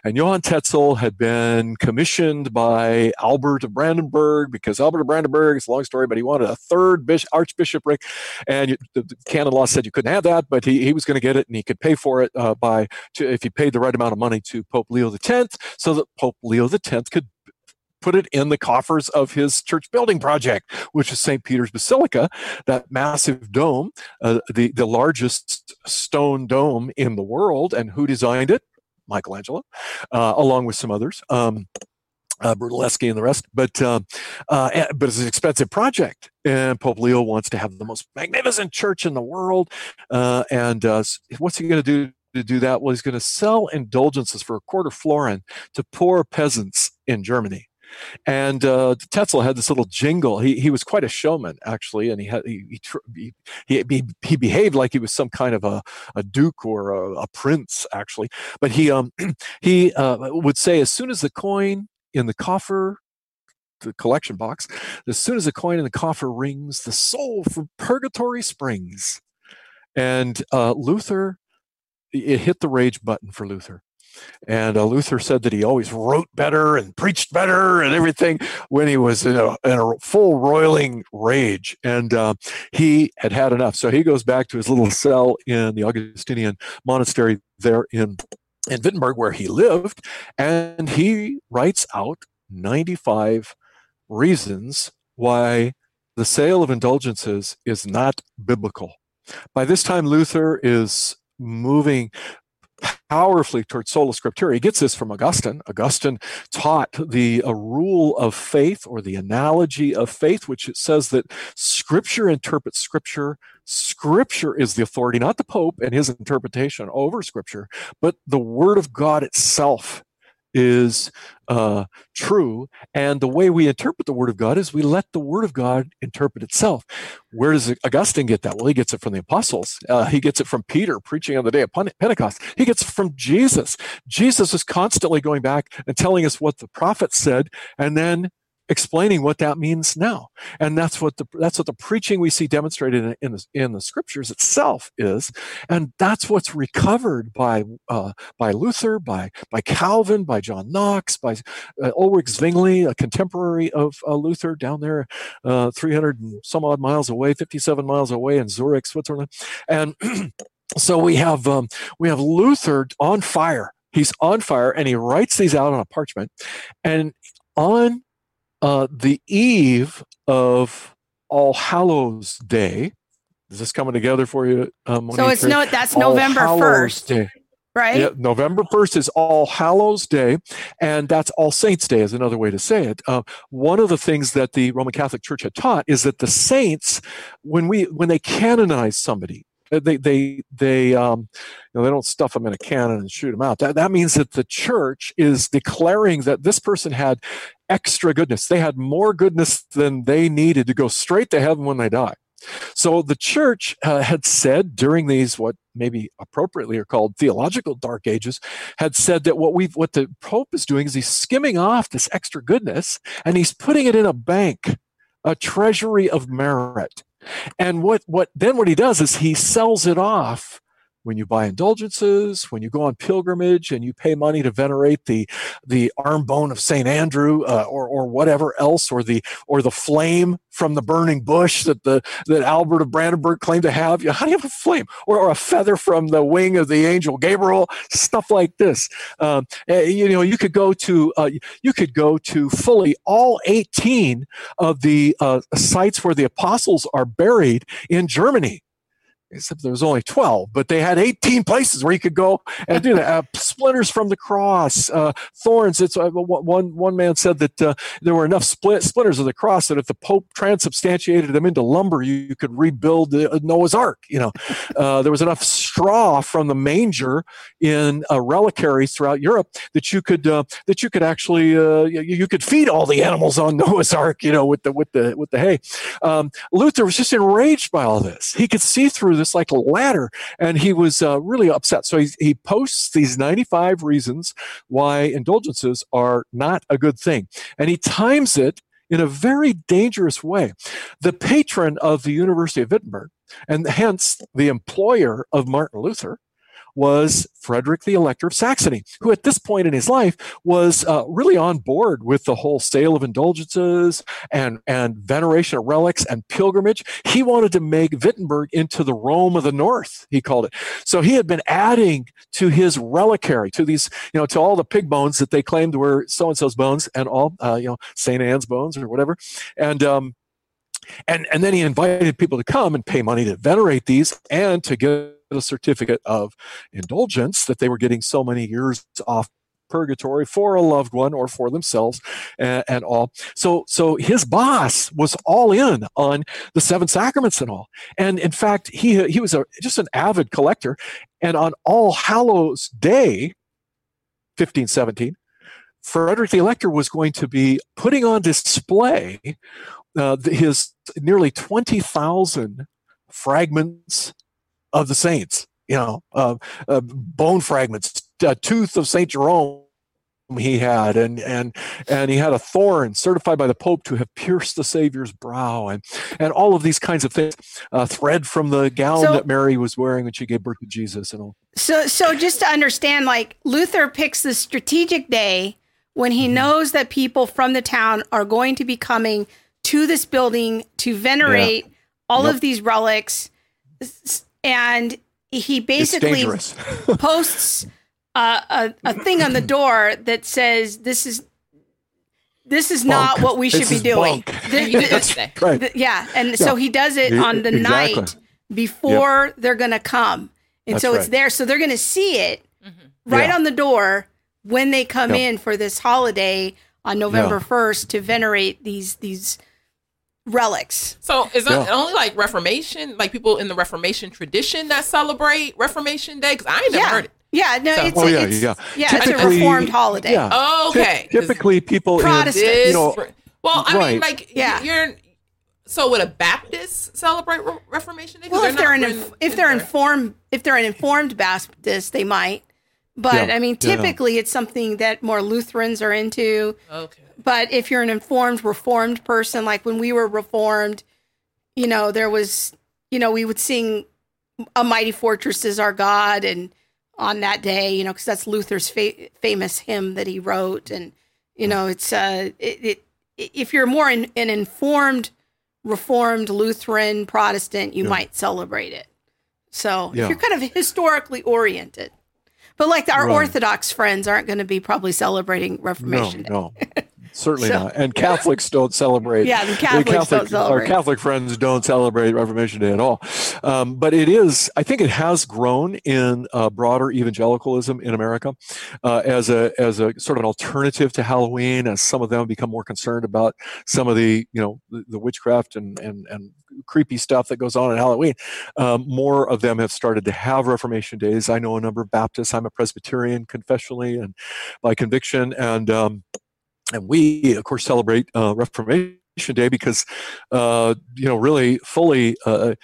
And Johann Tetzel had been commissioned by Albert of Brandenburg because Albert of Brandenburg, it's a long story, but he wanted a third bishop, archbishopric, and you, the, the, canon law said you couldn't have that, but he, he was going to get it, and he could pay for it uh, by to, if he paid the right amount of money to Pope Leo X, so that Pope Leo X could put it in the coffers of his church building project, which is St. Peter's Basilica, that massive dome, uh, the, the largest stone dome in the world. And who designed it? Michelangelo, uh, along with some others. Um, uh, and the rest, but uh, uh, but it's an expensive project, and Pope Leo wants to have the most magnificent church in the world. Uh, and uh, what's he going to do to do that? Well, he's going to sell indulgences for a quarter florin to poor peasants in Germany. And uh, Tetzel had this little jingle. He, he was quite a showman, actually, and he had he he, he, he, behaved like he was some kind of a, a duke or a, a prince, actually. But he um [CLEARS THROAT] he uh, would say as soon as the coin in the coffer the collection box. As soon as the coin in the coffer rings, the soul from purgatory springs. And uh, Luther, it hit the rage button for Luther. And uh, Luther said that he always wrote better and preached better and everything when he was in a, in a full roiling rage. And uh, he had had enough. So he goes back to his little cell in the Augustinian monastery there in, in Wittenberg, where he lived. And he writes out 95 reasons why the sale of indulgences is not biblical. By this time, Luther is moving powerfully towards sola scriptura. He gets this from Augustine. Augustine taught the a rule of faith or the analogy of faith, which it says that scripture interprets scripture. Scripture is the authority, not the Pope and his interpretation over scripture, but the word of God itself is uh, true. And the way we interpret the Word of God is we let the Word of God interpret itself. Where does Augustine get that? Well, he gets it from the apostles. Uh, he gets it from Peter preaching on the day of Pentecost. He gets it from Jesus. Jesus is constantly going back and telling us what the prophets said and then explaining what that means now. And that's what the that's what the preaching we see demonstrated in, in the, in the scriptures itself is, and that's what's recovered by uh, by Luther, by by Calvin, by John Knox, by uh, Ulrich Zwingli, a contemporary of uh, Luther down there, uh, 300 and some odd miles away, 57 miles away in Zurich, Switzerland, and. [CLEARS THROAT] so we have um, we have Luther on fire. He's on fire, and he writes these out on a parchment. And on uh, the eve of All Hallows Day, is this coming together for you? Um, so it's no, that's All November first, right? Yeah, November first is All Hallows Day, and that's All Saints Day is another way to say it. Uh, one of the things that the Roman Catholic Church had taught is that the saints, when we when they canonize somebody, uh, they they they um, you know they don't stuff them in a cannon and shoot them out. That that means that the church is declaring that this person had extra goodness. They had more goodness than they needed to go straight to heaven when they die. So the church uh, had said during these what maybe appropriately are called theological dark ages had said that what we what the pope is doing is he's skimming off this extra goodness and he's putting it in a bank, a treasury of merit. And what, what then what he does is he sells it off when you buy indulgences, when you go on pilgrimage and you pay money to venerate the the arm bone of Saint Andrew uh, or or whatever else, or the or the flame from the burning bush that the that Albert of Brandenburg claimed to have. How do you have a flame or, or a feather from the wing of the angel Gabriel? Stuff like this. Um, you know, you could go to uh, you could go to fully all 18 of the uh, sites where the apostles are buried in Germany except there was only 12 but they had 18 places where you could go and do that. Uh, splinters from the cross uh, thorns. It's uh, one one man said that uh, there were enough split splinters of the cross that if the pope transubstantiated them into lumber you, you could rebuild the, uh, noah's ark you know. Uh, there was enough straw from the manger in reliquaries throughout europe that you could that you could actually you, you, could feed all the animals on [LAUGHS] noah's ark you know with the with the with the hay. Um, luther was just enraged by all this. He could see through this like a ladder. And he was uh, really upset. So he, he posts these 95 reasons why indulgences are not a good thing. And he times it in a very dangerous way. The patron of the University of Wittenberg, and hence the employer of Martin Luther, was Frederick the Elector of Saxony, who at this point in his life was uh, really on board with the whole sale of indulgences and, and veneration of relics and pilgrimage. He wanted to make Wittenberg into the Rome of the North, he called it. So he had been adding to his reliquary, to these, you know, to all the pig bones that they claimed were so and so's bones and all, uh, you know, St. Anne's bones or whatever. And, um, and, and then he invited people to come and pay money to venerate these and to get a certificate of indulgence that they were getting so many years off purgatory for a loved one or for themselves and, and, all. So, so his boss was all in on the seven sacraments and all. And in fact, he, he was a, just an avid collector. And on All Hallows Day, 1517, Frederick the Elector was going to be putting on display uh, his nearly 20,000 fragments of the saints. You know, uh, uh, bone fragments, a tooth of Saint Jerome he had and and and he had a thorn certified by the pope to have pierced the savior's brow and and all of these kinds of things uh, thread from the gown so, that mary was wearing when she gave birth to jesus and all so so just to understand like luther picks the strategic day when he mm-hmm. knows that people from the town are going to be coming to this building to venerate yeah. all yep. of these relics and he basically [LAUGHS] posts uh, a, a thing on the door that says this is this is bunk. not what we should this be doing. [LAUGHS] That's right. yeah, and yeah. so he does it on the exactly. night before yep. they're going to come, and That's so it's right. there. So they're going to see it mm-hmm. right yeah. on the door when they come yep. in for this holiday on November first to venerate these these relics. So is that yeah. only like Reformation, like people in the Reformation tradition that celebrate Reformation Day? Because I ain't never yeah. heard it. Yeah, no, so, it's, oh, yeah, it's, yeah. yeah it's a reformed holiday. Yeah. Oh, okay. Typically, people Protestants. In, you know, well, I right. mean, like, yeah, you're. So would a Baptist celebrate Reformation Day? Well, if they're, they're an if they're informed if they're an informed Baptist, they might. But yeah. I mean, typically, it's something that more Lutherans are into. Okay. But if you're an informed Reformed person, like when we were Reformed, you know, there was, you know, we would sing "A Mighty Fortress Is Our God" and on that day, you know, because that's Luther's fa- famous hymn that he wrote, and you know, it's uh, it, it if you're more in, an informed Reformed Lutheran Protestant, you yeah. might celebrate it. So Yeah. if you're kind of historically oriented. But like our Right. Orthodox friends aren't going to be probably celebrating No, Reformation Day. [LAUGHS] Certainly So- not. And Catholics [LAUGHS] don't celebrate. Yeah, the Catholics don't celebrate. Our Catholic friends don't celebrate Reformation Day at all. Um, but it is, I think it has grown in uh, broader evangelicalism in America uh, as a as a sort of an alternative to Halloween, as some of them become more concerned about some of the you know the, the witchcraft and and and creepy stuff that goes on at Halloween. Um, more of them have started to have Reformation days. I know a number of Baptists. I'm a Presbyterian confessionally and by conviction, and um, and we of course celebrate uh, Reformation Day because uh, you know really fully uh,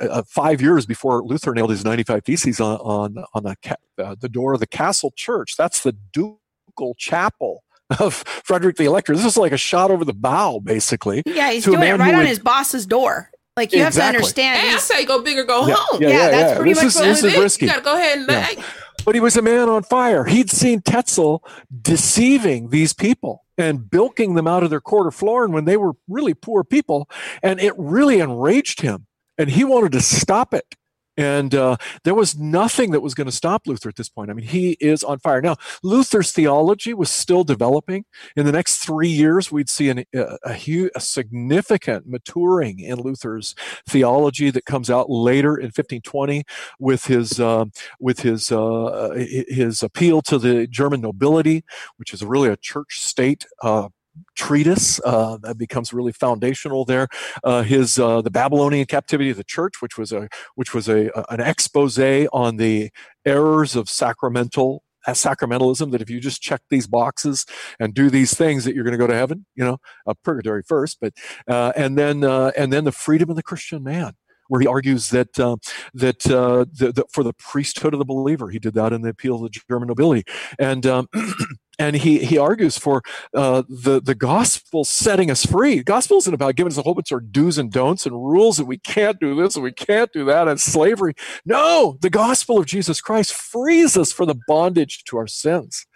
uh, five years before Luther nailed his 95 theses on on, on the ca- uh, the door of the castle church. That's the ducal chapel of Frederick the Elector. This is like a shot over the bow, basically. Yeah, he's doing it right on would- his boss's door. Like you have to understand. Hey, I he's- say go big or go home. Yeah, yeah, that's pretty this much is, what this That's is it. risky. You gotta go ahead and Yeah. But he was a man on fire. He'd seen Tetzel deceiving these people and bilking them out of their quarter florin when they were really poor people. And it really enraged him. And he wanted to stop it. And uh, there was nothing that was going to stop Luther at this point. I mean, he is on fire. Now, Luther's theology was still developing. In the next three years, we'd see an, a, a, huge, a significant maturing in Luther's theology that comes out later in 1520 with his uh, with his uh, his appeal to the German nobility, which is really a church state uh, treatise uh, that becomes really foundational there. Uh, his uh, the Babylonian captivity of the church, which was a which was a, a- an expose on the errors of sacramental uh, sacramentalism that if you just check these boxes and do these things that you're going to go to heaven you know uh, purgatory first but uh, and then and then the freedom of the christian man where he argues that uh, that uh, the, the, for the priesthood of the believer, he did that in the appeal of the German nobility, and um, [CLEARS THROAT] and he he argues for uh, the the gospel setting us free. Gospel isn't about giving us a whole bunch of do's and don'ts and rules that we can't do this and we can't do that and slavery. No, the gospel of Jesus Christ frees us from the bondage to our sins.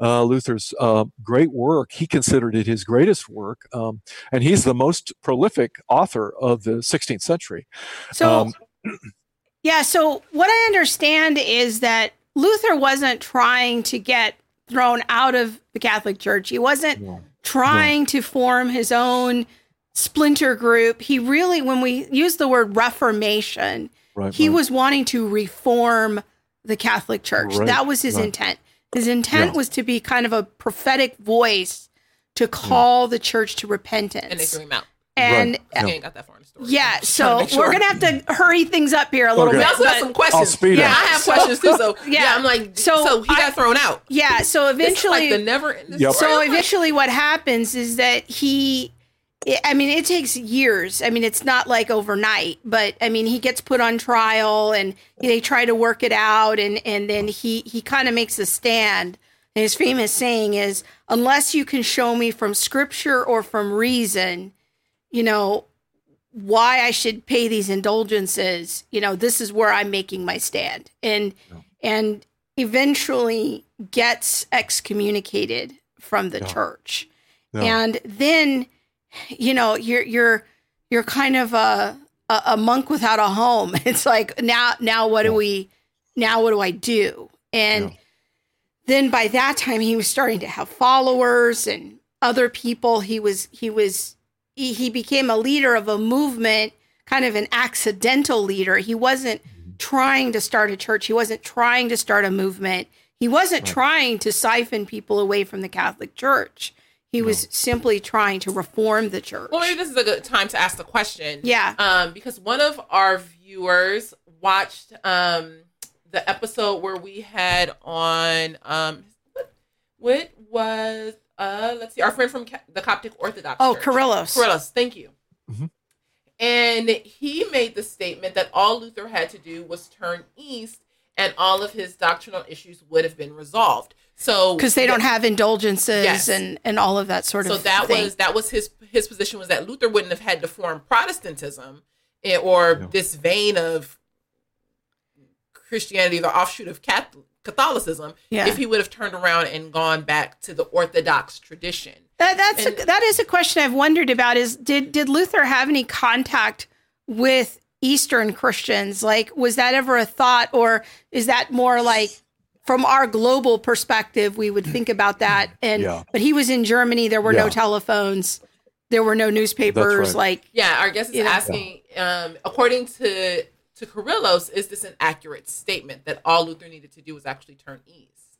Uh, Luther's uh, great work, he considered it his greatest work, um, and he's the most prolific author of the 16th century. So, Um, [CLEARS THROAT] yeah. So, what I understand is that Luther wasn't trying to get thrown out of the Catholic Church. He wasn't No. trying to form his own splinter group. He really, when we use the word Reformation, Right, he right. was wanting to reform the Catholic Church. Right, that was his right. intent. His intent Yeah. was to be kind of a prophetic voice to call the church to repentance. and they threw him out. And Right. You Yeah. got that far in the story. yeah, so trying to make sure. we're gonna have to hurry things up here a little Okay. We also have some questions. I'll speed yeah, up. I have So- questions too. So [LAUGHS] Yeah. yeah, I'm like, So so, he I- got thrown out. yeah, so This is eventually, like the never. Yep. so eventually, what happens is that he. I mean, it takes years. I mean, it's not like overnight, but I mean, he gets put on trial, and they try to work it out, and and then he he kind of makes a stand. And his famous saying is, "Unless you can show me from scripture or from reason, you know, why I should pay these indulgences, you know, this is where I'm making my stand." And and eventually gets excommunicated from the Yeah. church. Yeah. And then, you know, you're you're you're kind of a a, monk without a home. [LAUGHS] It's like now now what do we now what do I do? And Yeah. then by that time he was starting to have followers and other people. He was he was he, he became a leader of a movement, kind of an accidental leader. He wasn't trying to start a church. He wasn't trying to start a movement. He wasn't trying to siphon people away from the Catholic Church. He was simply trying to reform the church. Well, maybe this is a good time to ask the question. Yeah. Um, because one of our viewers watched um the episode where we had on um what, what was uh let's see our friend from Ca- the Coptic Orthodox. oh, Church. Kyrillos. Corellis, thank you. Mhm. And he made the statement that all Luther had to do was turn east, and all of his doctrinal issues would have been resolved. So Because they don't have indulgences Yes. and, and all of that sort so of that thing. was that was his his position was that Luther wouldn't have had to form Protestantism or No. this vein of Christianity, the offshoot of Catholic, Catholicism, Yeah. if he would have turned around and gone back to the Orthodox tradition. That, that's And- a, that is a question I've wondered about. Is did did Luther have any contact with Eastern Christians? Like, was that ever a thought, or is that more like from our global perspective, we would think about that? [CLEARS THROAT] And Yeah. but he was in Germany. There were no telephones. There were no newspapers. right. Like, Yeah, our guest is You know? asking, um, according to to Kyrillos, is this an accurate statement that all Luther needed to do was actually turn east?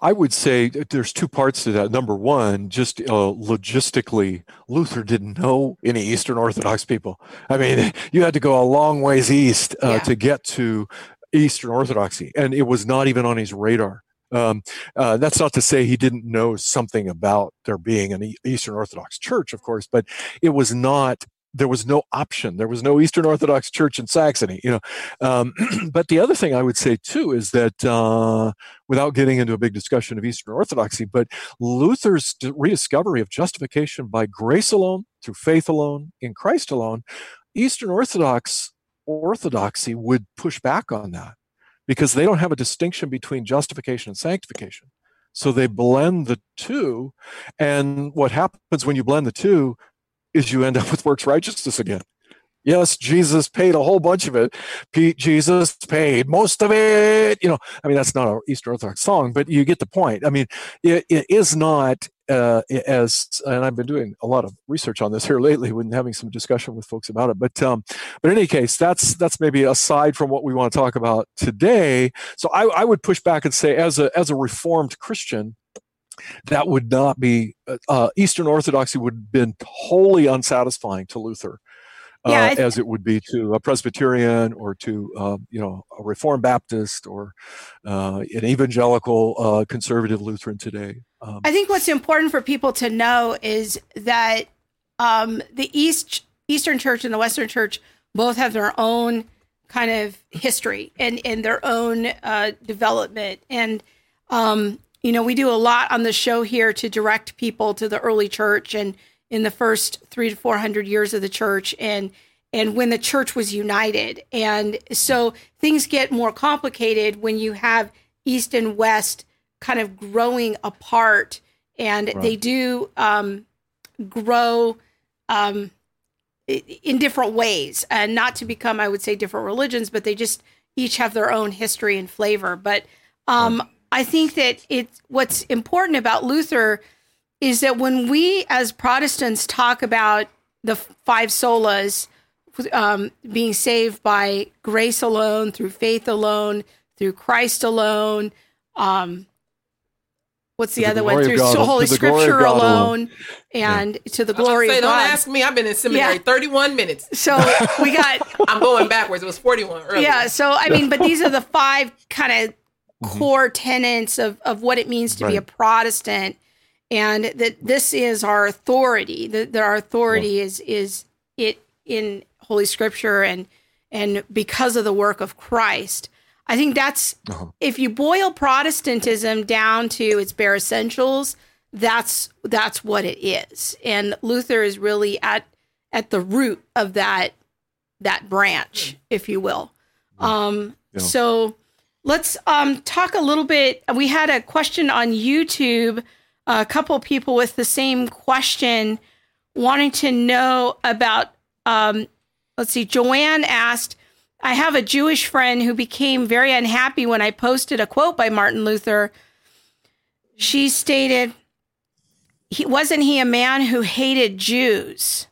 I would say that there's two parts to that. Number one, just uh, logistically, Luther didn't know any Eastern Orthodox people. I mean, [LAUGHS] you had to go a long ways east uh, Yeah. to get to Eastern Orthodoxy, and it was not even on his radar. Um, uh, that's not to say he didn't know something about there being an Eastern Orthodox church, of course, but it was not. There was no option. There was no Eastern Orthodox church in Saxony, you know. Um, [CLEARS THROAT] but the other thing I would say too is that uh, without getting into a big discussion of Eastern Orthodoxy, but Luther's rediscovery of justification by grace alone, through faith alone, in Christ alone, Eastern Orthodox orthodoxy would push back on that because they don't have a distinction between justification and sanctification. So they blend the two, and what happens when you blend the two is you end up with works righteousness again. Yes, Jesus paid a whole bunch of it. Pete, Jesus paid most of it. You know, I mean, that's not an Eastern Orthodox song, but you get the point. I mean, it, it is not uh, as, and I've been doing a lot of research on this here lately, when having some discussion with folks about it. But, um, but in any case, that's that's maybe aside from what we want to talk about today. So I, I would push back and say, as a as a Reformed Christian, that would not be uh, uh, Eastern Orthodoxy would have been wholly unsatisfying to Luther uh, Yeah, th- as it would be to a Presbyterian or to uh, you know a Reformed Baptist or uh, an evangelical uh, conservative Lutheran today. Um, I think what's important for people to know is that um, the East Eastern Church and the Western Church both have their own kind of history and, and their own uh, development. And um, you know, we do a lot on the show here to direct people to the early church and in the first three to four hundred years of the church and and when the church was united. And so things get more complicated when you have East and West kind of growing apart. And they do um, grow um, in different ways. And not to become i would say different religions but they just each have their own history and flavor. But um, i think that it's what's important about luther is that when we as protestants talk about the five solas um, being saved by grace alone through faith alone through christ alone um, what's the, the other one through God- so holy to the glory of scripture alone. alone and to the I was about to glory say, of God. don't ask me. I've been in seminary Yeah. 31 minutes. so we got [LAUGHS] I'm going backwards. It was 41 earlier. yeah so i mean but these are the five kind of Mhm. core tenets of, of what it means to be a protestant and that this is our authority that that our authority is is it in holy scripture and and because of the work of christ i think that's Uh-huh. if you boil protestantism down to its bare essentials that's that's what it is and luther is really at at the root of that that branch if you will um Yeah. so let's um talk a little bit we had a question on youtube a couple people with the same question wanting to know about um let's see joanne asked i have a jewish friend who became very unhappy when i posted a quote by martin luther she stated he wasn't he a man who hated jews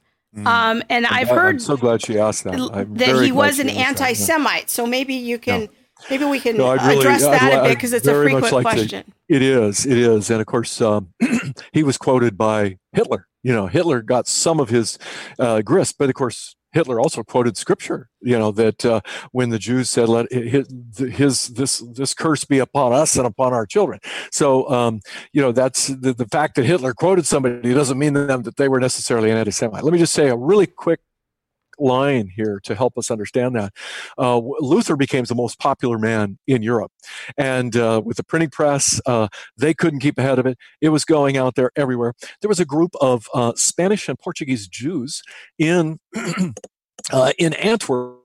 um and i've I- heard I'm so glad she asked that. I'm that he was an asked that, yeah. anti-Semite. So maybe you can, maybe we can No, I'd really- address I'd that li- a bit because it's a frequent like to- question. It is. It is. And of course, um, [CLEARS THROAT] he was quoted by Hitler. You know, Hitler got some of his uh, grist, but of course, Hitler also quoted scripture. You know that uh, when the Jews said, "Let his, his this this curse be upon us and upon our children." So, um, you know, that's the, the fact that Hitler quoted somebody doesn't mean to them that they were necessarily an anti-Semite. Let me just say a really quick line here to help us understand that. Uh, Luther became the most popular man in Europe. And uh, with the printing press, uh, they couldn't keep ahead of it. It was going out there everywhere. There was a group of uh, Spanish and Portuguese Jews in, [CLEARS THROAT] uh, in Antwerp.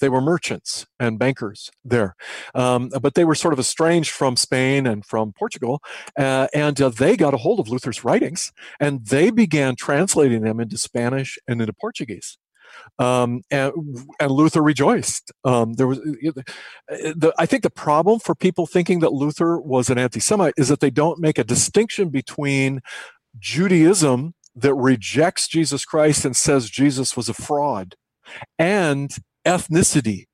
They were merchants and bankers there, um, but they were sort of estranged from Spain and from Portugal, uh, and uh, they got a hold of Luther's writings and they began translating them into Spanish and into Portuguese. Um, and, and Luther rejoiced. Um, there was, the, I think the problem for people thinking that Luther was an anti-Semite is that they don't make a distinction between Judaism that rejects Jesus Christ and says Jesus was a fraud and ethnicity,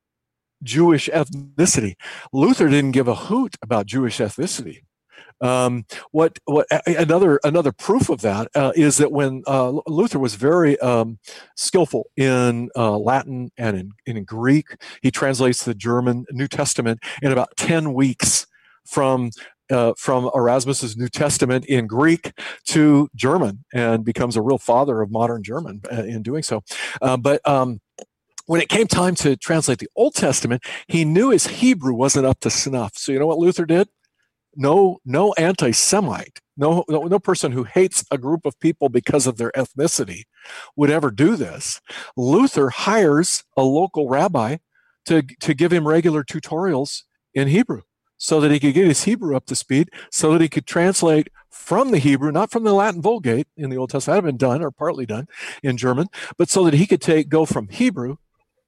Jewish ethnicity. Luther didn't give a hoot about Jewish ethnicity. Um, what what another another proof of that uh, is that when uh, Luther was very um, skillful in uh, Latin and in, in Greek, he translates the German New Testament in about ten weeks from uh, from Erasmus's New Testament in Greek to German and becomes a real father of modern German uh, in doing so. Uh, but um, when it came time to translate the Old Testament, he knew his Hebrew wasn't up to snuff. So you know what Luther did? No, no anti-Semite, no, no, no person who hates a group of people because of their ethnicity would ever do this. Luther hires a local rabbi to to give him regular tutorials in Hebrew so that he could get his Hebrew up to speed, so that he could translate from the Hebrew, not from the Latin Vulgate in the Old Testament, had been done or partly done in German, but so that he could take go from Hebrew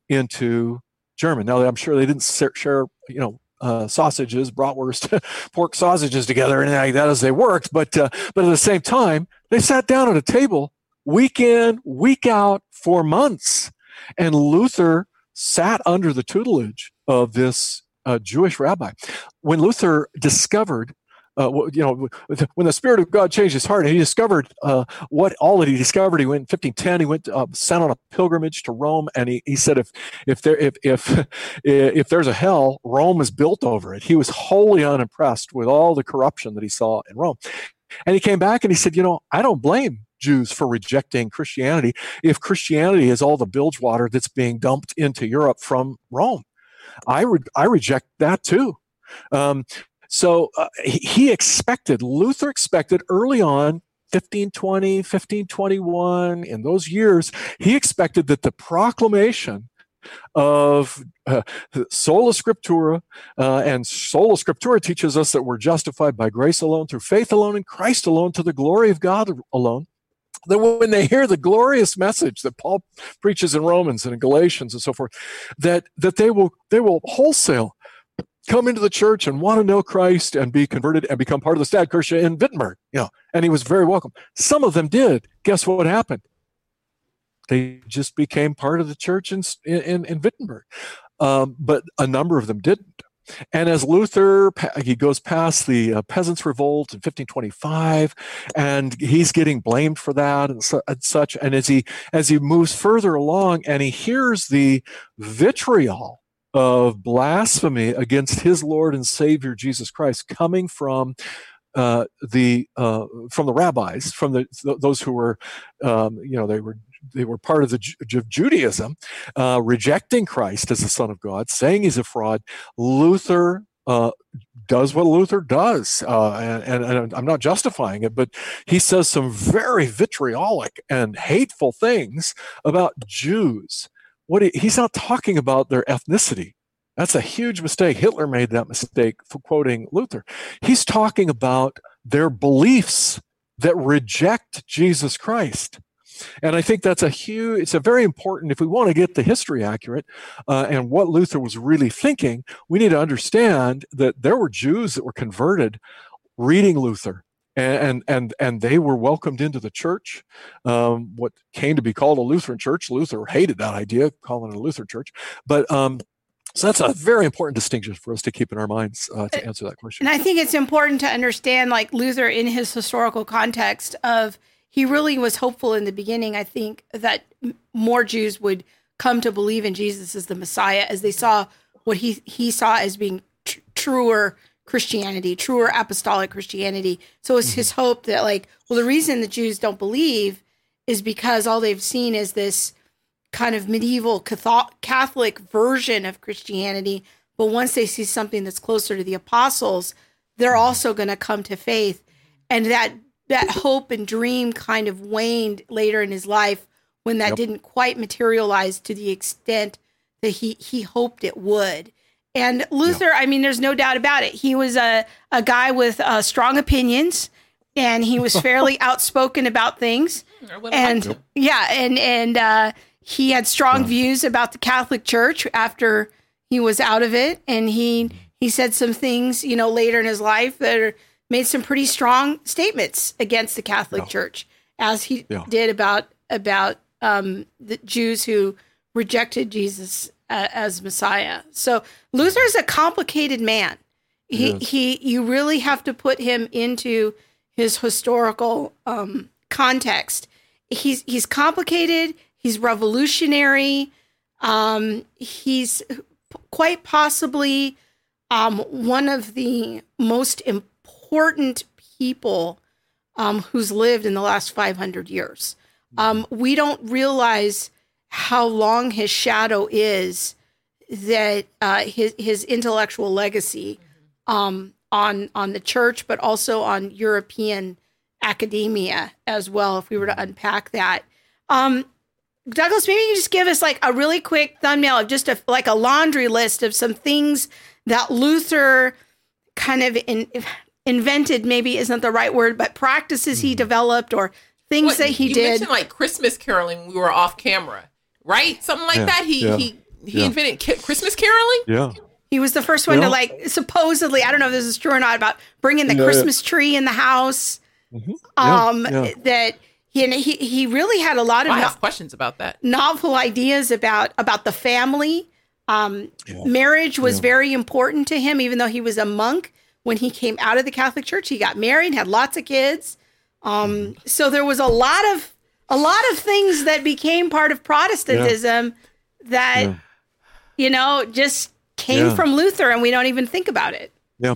into German. Now, I'm sure they didn't share, you know, uh, sausages, bratwurst, [LAUGHS] pork sausages together and like that as they worked, but uh, but at the same time, they sat down at a table week in, week out for months, and Luther sat under the tutelage of this a Jewish rabbi. When Luther discovered uh, you know, when the Spirit of God changed his heart, and he discovered uh, what all that he discovered. He went in 1510. He went uh, sent on a pilgrimage to Rome, and he, he said, if if there if if [LAUGHS] if there's a hell, Rome is built over it. He was wholly unimpressed with all the corruption that he saw in Rome, and he came back and he said, you know, I don't blame Jews for rejecting Christianity if Christianity is all the bilge water that's being dumped into Europe from Rome. I re- I reject that too. Um, so uh, he expected, Luther expected early on 1520, 1521, in those years, he expected that the proclamation of uh, sola scriptura, uh, and sola scriptura teaches us that we're justified by grace alone, through faith alone, in Christ alone, to the glory of God alone. That when they hear the glorious message that Paul preaches in Romans and in Galatians and so forth, that that they will they will wholesale come into the church and want to know Christ and be converted and become part of the Stadtkirche in Wittenberg. You know, and he was very welcome. Some of them did. Guess what happened? They just became part of the church in in, in Wittenberg, um, but a number of them didn't. And as Luther, he goes past the uh, Peasants' Revolt in 1525, and he's getting blamed for that and, su- and, such. And as he as he moves further along, and he hears the vitriol of blasphemy against his Lord and Savior Jesus Christ coming from uh, the uh, from the rabbis, from the those who were, um, you know, they were they were part of the of Judaism, uh, rejecting Christ as the Son of God, saying he's a fraud. Luther uh, does what Luther does, uh, and, and, I'm not justifying it, but he says some very vitriolic and hateful things about Jews. What he, he's not talking about their ethnicity. That's a huge mistake. Hitler made that mistake for quoting Luther. He's talking about their beliefs that reject Jesus Christ. And I think that's a huge, it's a very important, if we want to get the history accurate uh, and what Luther was really thinking, we need to understand that there were Jews that were converted reading Luther. And, and and they were welcomed into the church, um, what came to be called a Lutheran church. Luther hated that idea, calling it a Lutheran church. But um, so that's a very important distinction for us to keep in our minds uh, to answer that question. And I think it's important to understand, like Luther in his historical context of he really was hopeful in the beginning, I think, that more Jews would come to believe in Jesus as the Messiah as they saw what he, he saw as being tr- truer Christianity, truer apostolic Christianity. So it's mm-hmm. his hope that, like, well, the reason the Jews don't believe is because all they've seen is this kind of medieval Catholic version of Christianity. But once they see something that's closer to the apostles, they're mm-hmm. also going to come to faith. And that that hope and dream kind of waned later in his life when that yep. didn't quite materialize to the extent that he he hoped it would. And Luther, yep. I mean, there's no doubt about it. He was a a guy with uh, strong opinions, and he was [LAUGHS] fairly outspoken about things. And yeah, and and uh, he had strong views about the Catholic Church after he was out of it, and he he said some things, you know, later in his life that are, made some pretty strong statements against the Catholic Yeah. Church, as he Yeah. did about about um, the Jews who rejected Jesus uh, as Messiah. So Luther is a complicated man. He Yes. he you really have to put him into his historical um, context. He's he's complicated. He's revolutionary. Um, he's quite possibly um, one of the most important people um, who's lived in the last 500 years. Um, we don't realize how long his shadow is that uh, his his intellectual legacy um, on on the church, but also on European academia as well. If we were to unpack that, um, Douglas, maybe you just give us like a really quick thumbnail of just a, like a laundry list of some things that Luther kind of in, invented. Maybe isn't the right word, but practices he developed or things that he you did. mentioned like Christmas caroling we were off camera, right? Something like Yeah, that. He yeah, he he yeah. invented ki- Christmas caroling. Yeah. He was the first one Yeah. to like supposedly, I don't know if this is true or not, about bringing the Yeah, yeah. Christmas tree in the house. Yeah, Um, yeah. that he, he he really had a lot of no- questions about that. novel ideas about about the family. Um, Marriage was very important to him, even though he was a monk. When he came out of the Catholic Church, he got married, had lots of kids. Um, so there was a lot of a lot of things that became part of Protestantism that Yeah. you know just came Yeah. from Luther, and we don't even think about it. Yeah.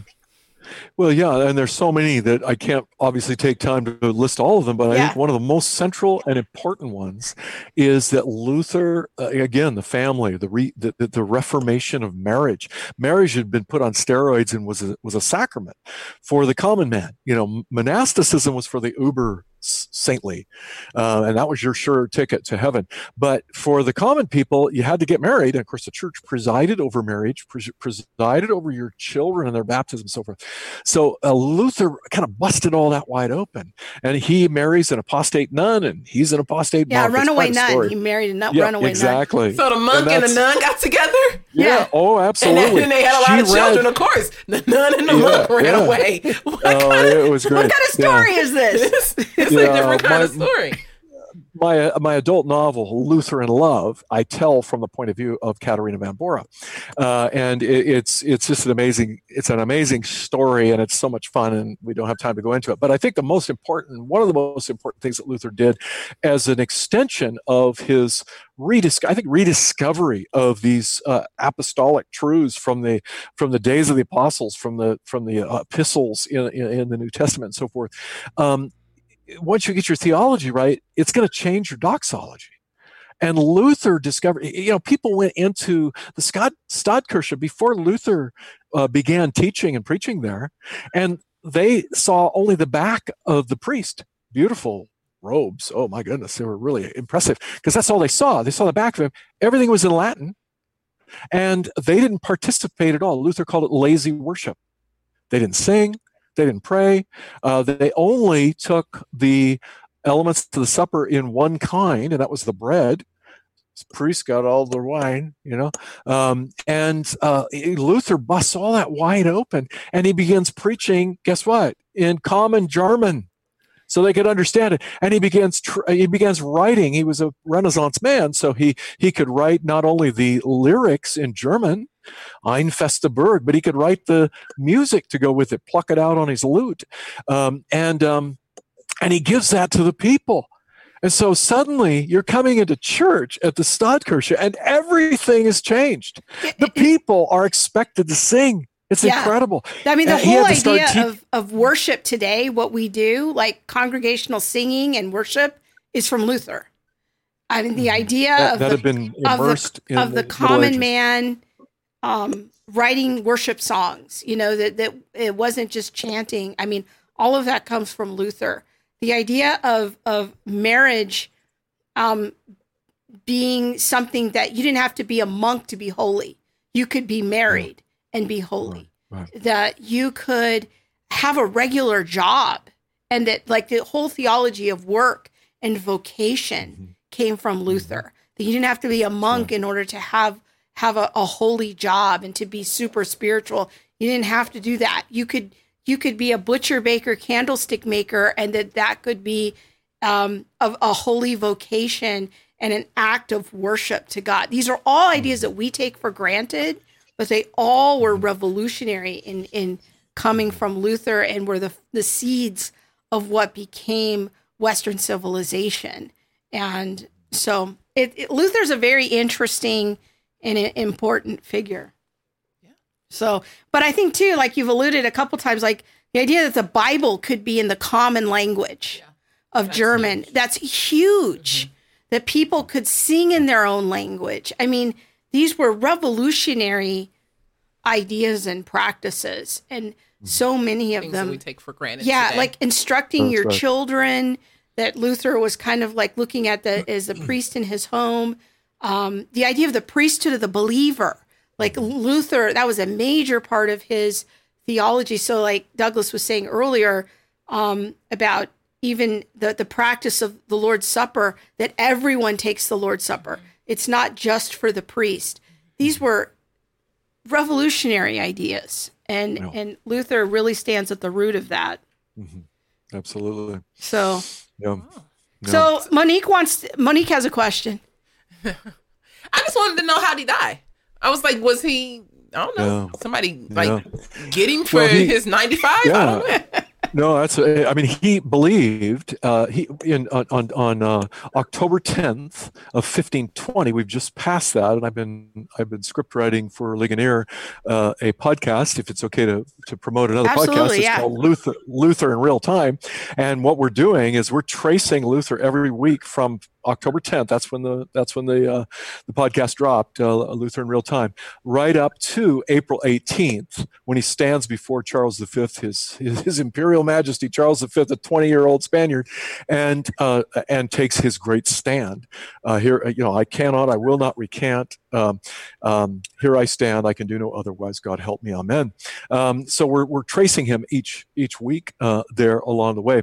Well, yeah, and there's so many that I can't obviously take time to list all of them, but I think one of the most central and important ones is that Luther, uh, again, the family, the, re, the the Reformation of marriage. Marriage had been put on steroids and was a, was a sacrament for the common man. You know, monasticism was for the uber saintly, uh, and that was your sure ticket to heaven. But for the common people, you had to get married. And of course, the church presided over marriage, pres- presided over your children and their baptism and so forth. So uh, Luther kind of busted all that wide open. And he marries an apostate nun, and he's an apostate Yeah, monk. It's runaway nun. story. He married a nun, yeah, runaway nun. exactly. So the monk and, the nun got together, Yeah. Yeah. Oh, absolutely. and absolutely. then they had a lot She of children. read- Of course, the nun and the Yeah, monk ran yeah. away. [LAUGHS] What Oh, kind it was great. What kind of Yeah. story is this? [LAUGHS] it's a different kind of my- story. my uh, my adult novel Luther in Love I tell from the point of view of Katharina von Bora, uh, and it, it's it's just an amazing it's an amazing story and it's so much fun and we don't have time to go into it. But I think the most important one of the most important things that Luther did as an extension of his redis- I think rediscovery of these uh, apostolic truths from the from the days of the apostles from the from the uh, epistles in, in in the New Testament and so forth. Um, once you get your theology right, it's going to change your doxology. And Luther discovered, you know, people went into the Scott Stadtkirche before Luther uh, began teaching and preaching there, and they saw only the back of the priest. Beautiful robes. Oh my goodness, they were really impressive because that's all they saw. They saw the back of him. Everything was in Latin, and they didn't participate at all. Luther called it lazy worship. They didn't sing. They didn't pray. Uh, they only took the elements to the supper in one kind, and that was the bread. Priests got all the wine, you know. Um, and uh, Luther busts all that wide open, and he begins preaching. Guess what? In common German, so they could understand it. And he begins tr- he begins writing. He was a Renaissance man, so he he could write not only the lyrics in German, Ein feste Burg, but he could write the music to go with it, pluck it out on his lute, um, and um, and he gives that to the people. And so suddenly you're coming into church at the Stadtkirche and everything has changed. The people are expected to sing. It's Yeah. incredible. I mean, the Uh, whole had to start idea teach- of, of worship today, what we do, like congregational singing and worship, is from Luther. I mean, the idea Mm-hmm. that, of that the, had been of the, of the common man um, writing worship songs, you know, that, that it wasn't just chanting. I mean, all of that comes from Luther. The idea of, of marriage um, being something that you didn't have to be a monk to be holy. You could be married and be holy. Right, That you could have a regular job and that like the whole theology of work and vocation Mm-hmm. came from Luther. that you didn't have to be a monk in order to have have a, a holy job and to be super spiritual. You didn't have to do that. You could you could be a butcher, baker, candlestick maker, and that that could be um, of a holy vocation and an act of worship to God. These are all ideas that we take for granted, but they all were revolutionary in in coming from Luther and were the the seeds of what became Western civilization. And so it, it, Luther's a very interesting and important figure. Yeah. So, but I think too, like you've alluded a couple times, like the idea that the Bible could be in the common language yeah. of that's German, huge. that's huge. Mm-hmm. That people could sing in their own language. I mean, these were revolutionary ideas and practices, and mm-hmm. so many of Things them we take for granted. Yeah, today. like instructing That's your right. children. That Luther was kind of like looking at the as a [CLEARS THROAT] priest in his home. Um, the idea of the priesthood of the believer, like Luther, that was a major part of his theology. So, like Douglas was saying earlier um, about even the the practice of the Lord's Supper, that everyone takes the Lord's Supper. It's not just for the priest. These were revolutionary ideas, and No. and Luther really stands at the root of that. Absolutely. So, Yeah. Yeah. so Monique wants Monique has a question. I just wanted to know how would he die. I was like, was he? I don't know. Yeah. Somebody like Yeah. get him for Well, he- his ninety five. I Yeah. don't know. [LAUGHS] No, that's. I mean, he believed uh, he in on on, on uh, October tenth of fifteen twenty. We've just passed that, and I've been I've been script writing for Ligonier uh, a podcast. If it's okay to to promote another podcast, it's yeah. called Luther Luther in Real Time. And what we're doing is we're tracing Luther every week from October tenth. That's when the that's when the uh, the podcast dropped. Uh, Luther in Real Time, right up to April eighteenth when he stands before Charles V, his his, Imperial Majesty Charles V, a twenty-year-old Spaniard, and uh, and takes his great stand. Uh, here, you know, I cannot, I will not recant. Um, um, here I stand. I can do no otherwise. God help me. Amen. Um, so we're we're tracing him each each week uh, there along the way.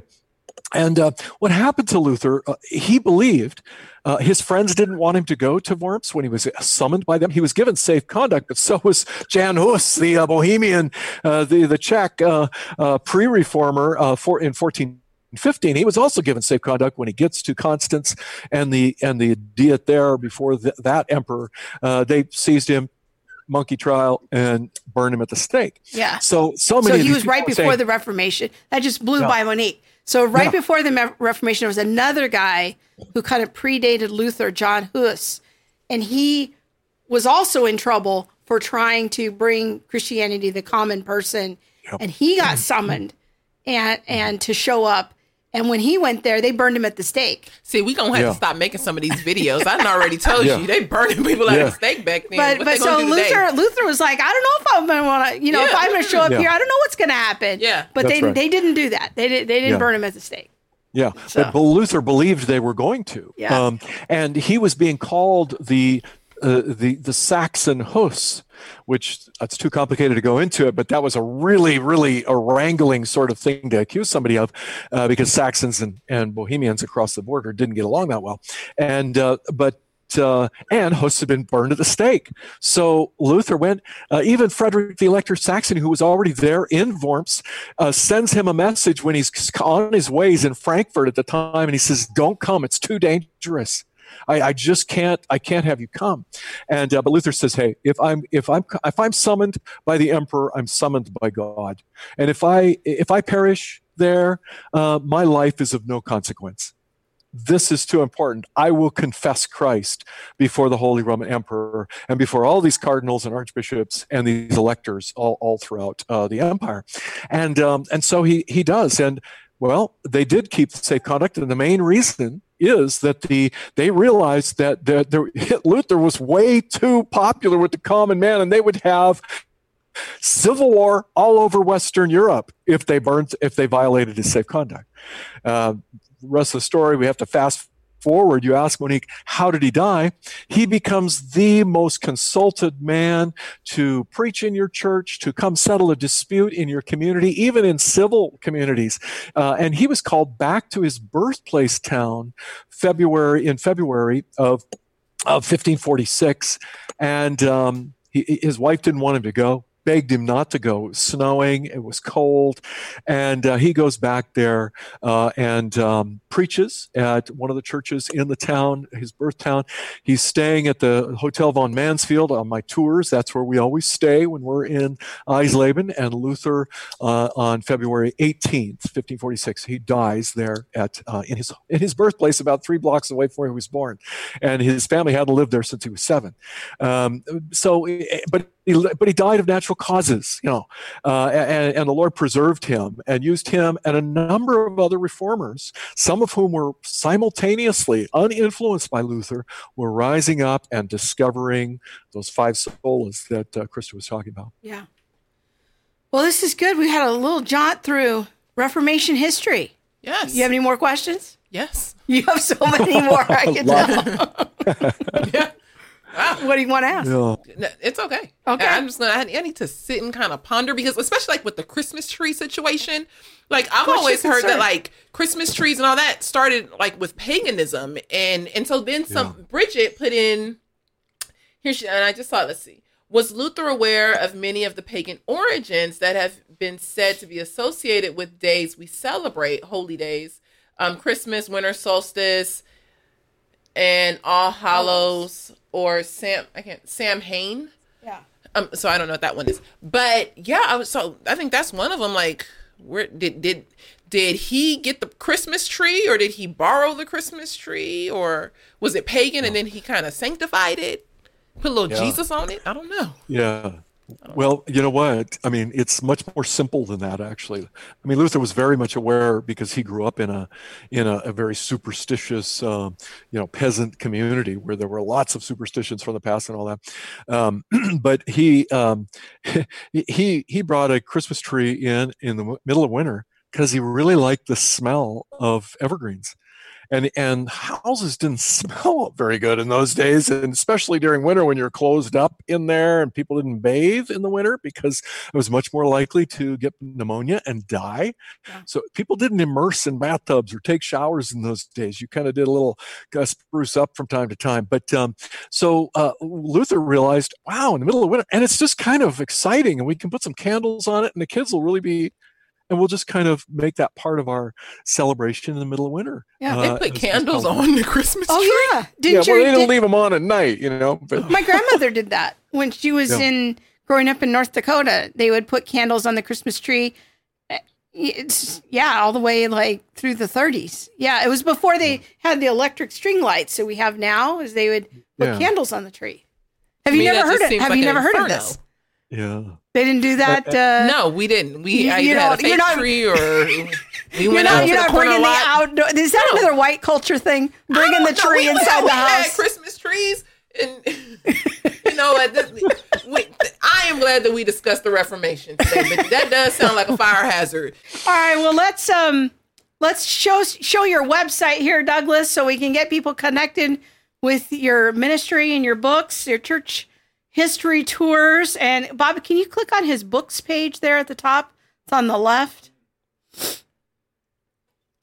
And uh, what happened to Luther? Uh, he believed uh, his friends didn't want him to go to Worms when he was summoned by them. He was given safe conduct, but so was Jan Hus, the uh, Bohemian, uh, the the Czech uh, uh, pre-reformer uh, for in 1415. He was also given safe conduct when he gets to Constance and the and the Diet there before th- that emperor. Uh, they seized him, monkey trial, and burned him at the stake. Yeah. So so So many. of he was right before saying- the Reformation. That just blew Yeah. by Monique. So right Yeah. before the Reformation, there was another guy who kind of predated Luther, John Hus, and he was also in trouble for trying to bring Christianity to the common person, Yep. and he got mm. summoned and and to show up. And when he went there, they burned him at the stake. See, we gonna have Yeah. to stop making some of these videos. I done already told Yeah. you they burning people at Yeah. the stake back then. But what but so do today? Luther Luther was like, I don't know if I'm gonna want to, you know, if I'm gonna show up Yeah. here, I don't know what's gonna happen. Yeah. But That's they right. they didn't do that. They did they didn't Yeah. burn him at the stake. Yeah, So- but Luther believed they were going to. Yeah. Um, and he was being called the uh, the the Saxon Hus, which that's too complicated to go into it. But that was a really, really a wrangling sort of thing to accuse somebody of, uh, because Saxons and, and Bohemians across the border didn't get along that well. And uh, but uh, and Hus had been burned at the stake. So Luther went. Uh, even Frederick the Elector Saxon, who was already there in Worms, uh, sends him a message when he's on his ways in Frankfurt at the time, and he says, "Don't come; it's too dangerous. I, I just can't. I can't have you come." And uh, but Luther says, "Hey, if I'm if I'm if I'm summoned by the emperor, I'm summoned by God, and if I if I perish there, uh, my life is of no consequence." This is too important. I will confess Christ before the Holy Roman Emperor and before all these cardinals and archbishops and these electors all, all throughout uh, the empire. And, um, and so he, he does. And well, they did keep the safe conduct. And the main reason is that the they realized that the, the, Luther was way too popular with the common man and they would have civil war all over Western Europe if they burned if they violated his safe conduct. Uh, rest of the story we have to fast forward. You ask Monique, how did he die? He becomes the most consulted man to preach in your church, to come settle a dispute in your community, even in civil communities. Uh, and he was called back to his birthplace town February in February of of 1546, and um, he, his wife didn't want him to go begged him not to go. It was snowing, it was cold, and uh, he goes back there uh, and um, preaches at one of the churches in the town, his birth town. He's staying at the Hotel von Mansfield on my tours. That's where we always stay when we're in Eisleben. And Luther, uh, on February 18th, 1546, he dies there at uh, in his in his birthplace, about three blocks away from where he was born, and his family hadn't lived there since he was seven. Um, so, eh, but but he died of natural causes, you know, uh, and, and, the Lord preserved him and used him and a number of other reformers, some of whom were simultaneously uninfluenced by Luther, were rising up and discovering those five solas that uh, Krista was talking about. Yeah. Well, this is good. We had a little jaunt through Reformation history. Yes. You have any more questions? Yes. You have so many more. I [LAUGHS] can tell. yeah. [LAUGHS] [LAUGHS] What do you want to ask? Yeah. It's okay. Okay. I'm just gonna. I need to sit and kind of ponder because, especially like with the Christmas tree situation, like I've What's always heard that like Christmas trees and all that started like with paganism, and and so then some yeah. Bridget put in here. She and I just saw. let's see. Was Luther aware of many of the pagan origins that have been said to be associated with days we celebrate, holy days, um, Christmas, winter solstice, and All Hallows or Sam I can't Samhain. Yeah. Um. So I don't know what that one is, but yeah, I was so I think that's one of them. Like, where did did did he get the Christmas tree, or did he borrow the Christmas tree, or was it pagan and then he kind of sanctified it, put a little yeah. Jesus on it? I don't know. Yeah. Well, you know what? I mean, it's much more simple than that, actually. I mean, Luther was very much aware because he grew up in a in a, a very superstitious, um, you know, peasant community where there were lots of superstitions from the past and all that. Um, [CLEARS THROAT] but he um, [LAUGHS] he he brought a Christmas tree in in the middle of winter because he really liked the smell of evergreens and and houses didn't [LAUGHS] smell very good in those days and especially during winter when you're closed up in there and people didn't bathe in the winter because it was much more likely to get pneumonia and die. Yeah. so people didn't immerse in bathtubs or take showers in those days. You kind of did a little uh, spruce up from time to time. But um, so uh, luther realized wow in the middle of winter and it's just kind of exciting and we can put some candles on it and the kids will really be and we'll just kind of make that part of our celebration in the middle of winter. Yeah, uh, they put candles on the Christmas oh, tree. Oh yeah, did yeah, well, they don't did, leave them on at night, you know. But my [LAUGHS] grandmother did that when she was yeah. in growing up in North Dakota. They would put candles on the Christmas tree. Eh, it's yeah, all the way like through the 30s. Yeah, it was before they had the electric string lights that we have now. Is they would put yeah. candles on the tree. Have you never heard it? Have like you never heard of this? Yeah. They didn't do that. Uh, no, we didn't. We you, you know, had a fake not, tree or [LAUGHS] we went not, out you're to not the bringing the outdoor. Is that no. another white culture thing? Bringing the tree we, inside we the house. Had Christmas trees, and you know, we, I am glad that we discussed the Reformation today, but that does sound like a fire hazard. All right, well let's um let's show show your website here, Douglas, so we can get people connected with your ministry and your books, your church history tours. And Bob, can you click on his books page there at the top? It's on the left.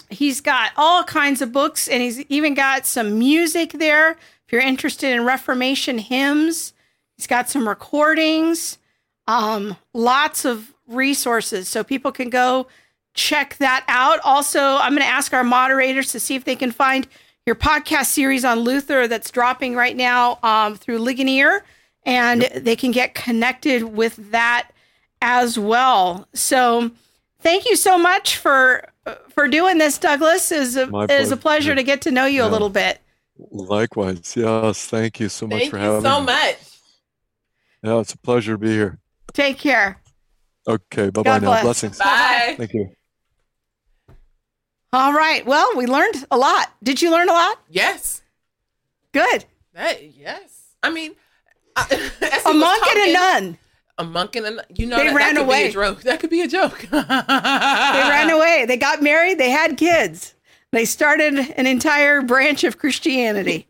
He's got all kinds of books and he's even got some music there. If you're interested in Reformation hymns, he's got some recordings, um, lots of resources. So people can go check that out. Also, I'm going to ask our moderators to see if they can find your podcast series on Luther that's dropping right now um, through Ligonier and yep. they can get connected with that as well. So, thank you so much for for doing this, Douglas. It is a, it is a pleasure to get to know you yeah. a little bit. Likewise, yes. Thank you so much thank for having so me. so much. Yeah, it's a pleasure to be here. Take care. Okay, bye bye now. Bless. Blessings. Bye. Thank you. All right. Well, we learned a lot. Did you learn a lot? Yes. Good. That yes. I mean, [LAUGHS] a monk talking, and a nun. A monk and a nun. You know, they that, ran that away. That could be a joke. [LAUGHS] they ran away. They got married. They had kids. They started an entire branch of Christianity.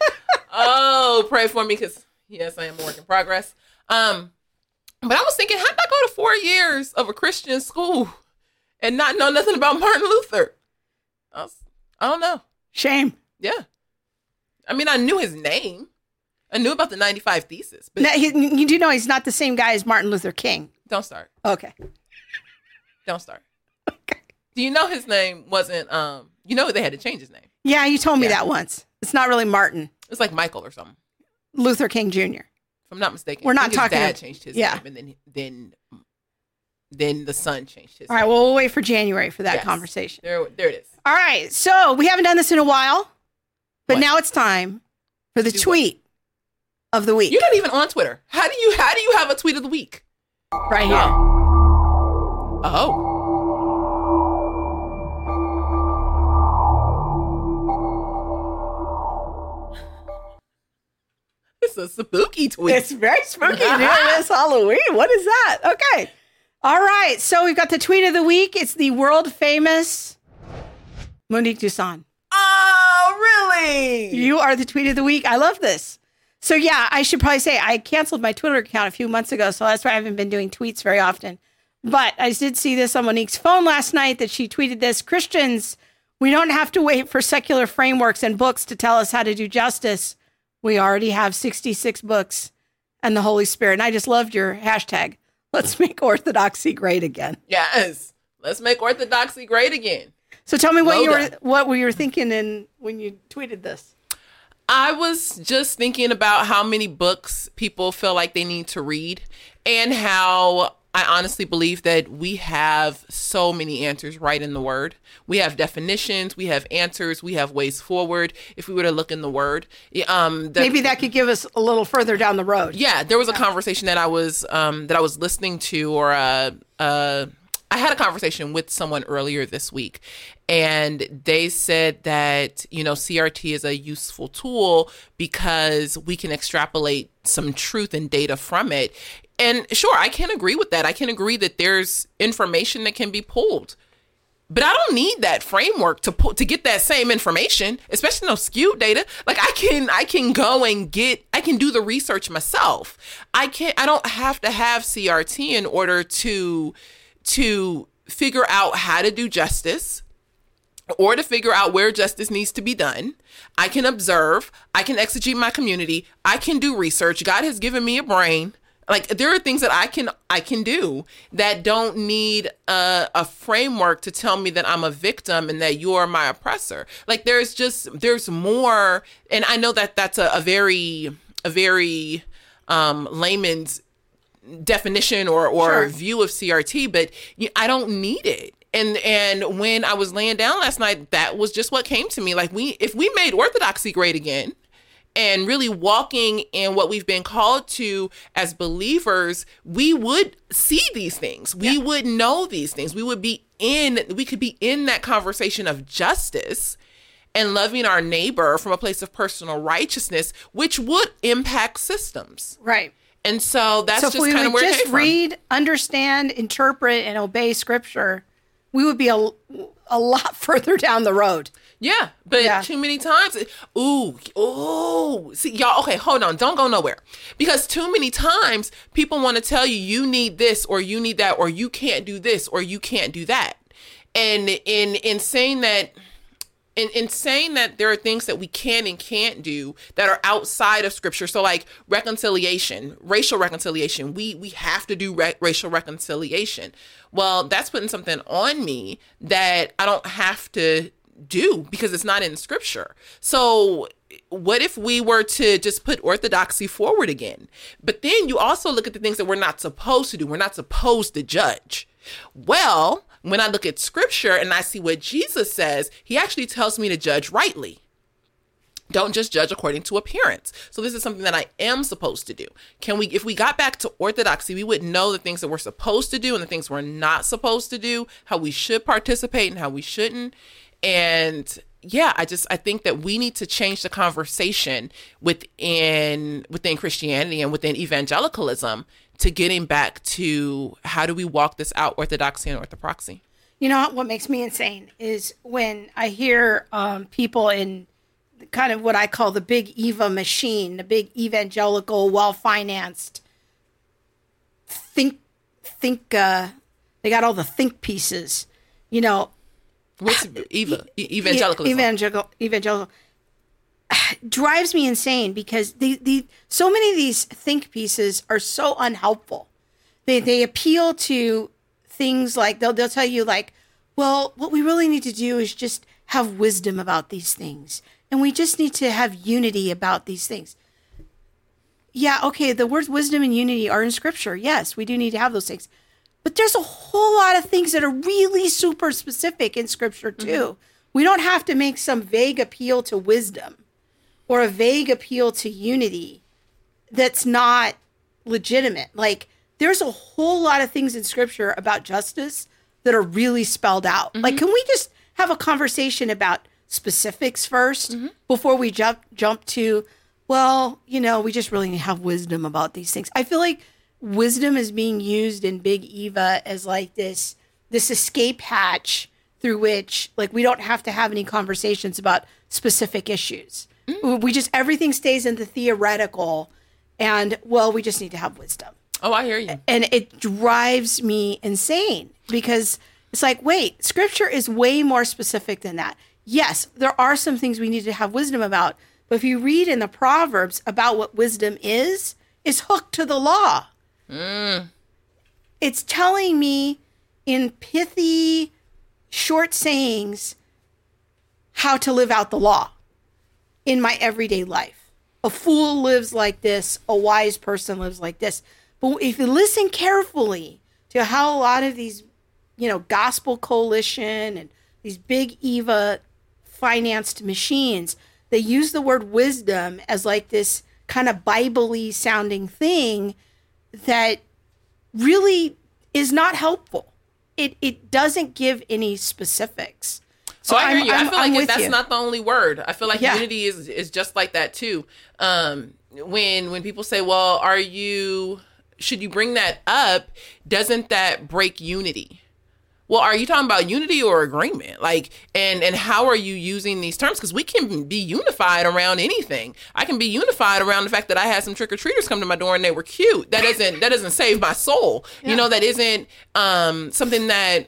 [LAUGHS] oh, pray for me because yes, I am a work in progress. Um, but I was thinking, how did I go to four years of a Christian school and not know nothing about Martin Luther? I, was, I don't know. Shame. Yeah. I mean, I knew his name. I knew about the 95 thesis, but Now, he, you do know he's not the same guy as Martin Luther King. don't start. Okay. Don't start. Okay. Do you know his name wasn't um you know they had to change his name. Yeah, you told me Yeah. that once. It's not really Martin It's like Michael or something. Luther King Jr. If I'm not mistaken. We're not think his dad changed his yeah. name and then then then the son changed his All right, name. well, we'll wait for January for that Yes. conversation. There there it is. All right, so we haven't done this in a while, but What? now it's time for the Do tweet of the week. You're not even on Twitter. How do you how do you have a tweet of the week? right here. Oh. [LAUGHS] It's a spooky tweet. It's very spooky this [LAUGHS] Halloween. What is that? Okay. All right. So we've got the tweet of the week. It's the world famous Monique Dusan. oh, really? You are the tweet of the week. I love this. So yeah, I should probably say I canceled my Twitter account a few months ago, so that's why I haven't been doing tweets very often. But I did see this on Monique's phone last night that she tweeted this Christians, we don't have to wait for secular frameworks and books to tell us how to do justice. We already have 66 books and the Holy Spirit. And I just loved your hashtag. [LAUGHS] Let's make orthodoxy great again. Yes. Let's make orthodoxy great again. So tell me what you were what were you thinking in when you tweeted this. I was just thinking about how many books people feel like they need to read and how I honestly believe that we have so many answers right in the word. We have definitions, we have answers, we have ways forward. If we were to look in the word, um, the, Maybe that could give us a little further down the road. yeah, there was a conversation that I was um, that I was listening to, or uh, uh, I had a conversation with someone earlier this week, and they said that you know CRT is a useful tool because we can extrapolate some truth and data from it. And sure, I can agree with that. I can agree that there's information that can be pulled. But I don't need that framework to put to get that same information, especially no skewed data. Like I can I can go and get I can do the research myself. I can't I don't have to have CRT in order to to figure out how to do justice or to figure out where justice needs to be done. I can observe, I can exegete my community, I can do research. God has given me a brain. Like there are things that I can I can do that don't need a, a framework to tell me that I'm a victim and that you're my oppressor. Like there's just there's more, and I know that that's a, a very a very um, layman's definition or or Sure. view of CRT, but I don't need it. And and when I was laying down last night, that was just what came to me. Like we, if we made orthodoxy great again, and really walking in what we've been called to as believers, we would see these things. We would know these things. We would be in. We could be in that conversation of justice and loving our neighbor from a place of personal righteousness, which would impact systems. Right. And so that's so if just we kind of where it just came from. read, understand, interpret, and obey Scripture, we would be a, a lot [LAUGHS] further down the road. Yeah, but Yeah. too many times. Ooh, ooh. See, y'all. Okay, hold on. Don't go nowhere because too many times people want to tell you you need this or you need that or you can't do this or you can't do that, and in in saying that. In, in saying that there are things that we can and can't do that are outside of scripture. So like reconciliation racial reconciliation. We we have to do ra- racial reconciliation. Well that's putting something on me that i don't have to do because it's not in scripture. So what if we were to just put orthodoxy forward again? But then you also look at the things that we're not supposed to do. We're not supposed to judge. Well when i look at scripture and i see what jesus says he actually tells me to judge rightly don't just judge according to appearance. So this is something that I am supposed to do. Can we if we got back to orthodoxy, we would know the things that we're supposed to do and the things we're not supposed to do, how we should participate and how we shouldn't. And yeah, I just I think that we need to change the conversation within within Christianity and within evangelicalism to getting back to how do we walk this out orthodoxy and orthopraxy. You know what makes me insane is when I hear um, people in kind of what I call the big Eva machine, the big evangelical, well financed think think uh, they got all the think pieces. You know, What's Eva e- evangelicalism? evangelical evangelical [SIGHS] drives me insane because the, the so many of these think pieces are so unhelpful. They they appeal to things like they'll they'll tell you like, well, what we really need to do is just have wisdom about these things. And we just need to have unity about these things. Yeah, okay, the words wisdom and unity are in scripture. Yes, we do need to have those things. But there's a whole lot of things that are really super specific in scripture mm-hmm. too. We don't have to make some vague appeal to wisdom or a vague appeal to unity that's not legitimate. Like there's a whole lot of things in scripture about justice that are really spelled out. Mm-hmm. Like can we just have a conversation about specifics 1st mm-hmm. before we jump jump to well, you know, we just really have wisdom about these things. I feel like wisdom is being used in Big Eva as like this this escape hatch through which like we don't have to have any conversations about specific issues. Mm. We just everything stays in the theoretical and well, we just need to have wisdom. Oh, I hear you. And it drives me insane because it's like, wait, scripture is way more specific than that. Yes, there are some things we need to have wisdom about, but if you read in the Proverbs about what wisdom is, it's hooked to the law. Mm. It's telling me in pithy, short sayings how to live out the law in my everyday life. A fool lives like this, a wise person lives like this. But if you listen carefully to how a lot of these, you know, gospel coalition and these big Eva financed machines, they use the word wisdom as like this kind of Bible-y sounding thing that really is not helpful. It it doesn't give any specifics. So I hear I'm- you. i feel I'm like that's you. not the only word. I feel like Yeah. unity is is just like that too. Um, when when people say, "Well, are you? Should you bring that up? Doesn't that break unity?" Well, are you talking about unity or agreement? Like, and and how are you using these terms? Because we can be unified around anything. I can be unified around the fact that I had some trick or treaters come to my door and they were cute. That doesn't that doesn't save my soul. You know, that isn't um something that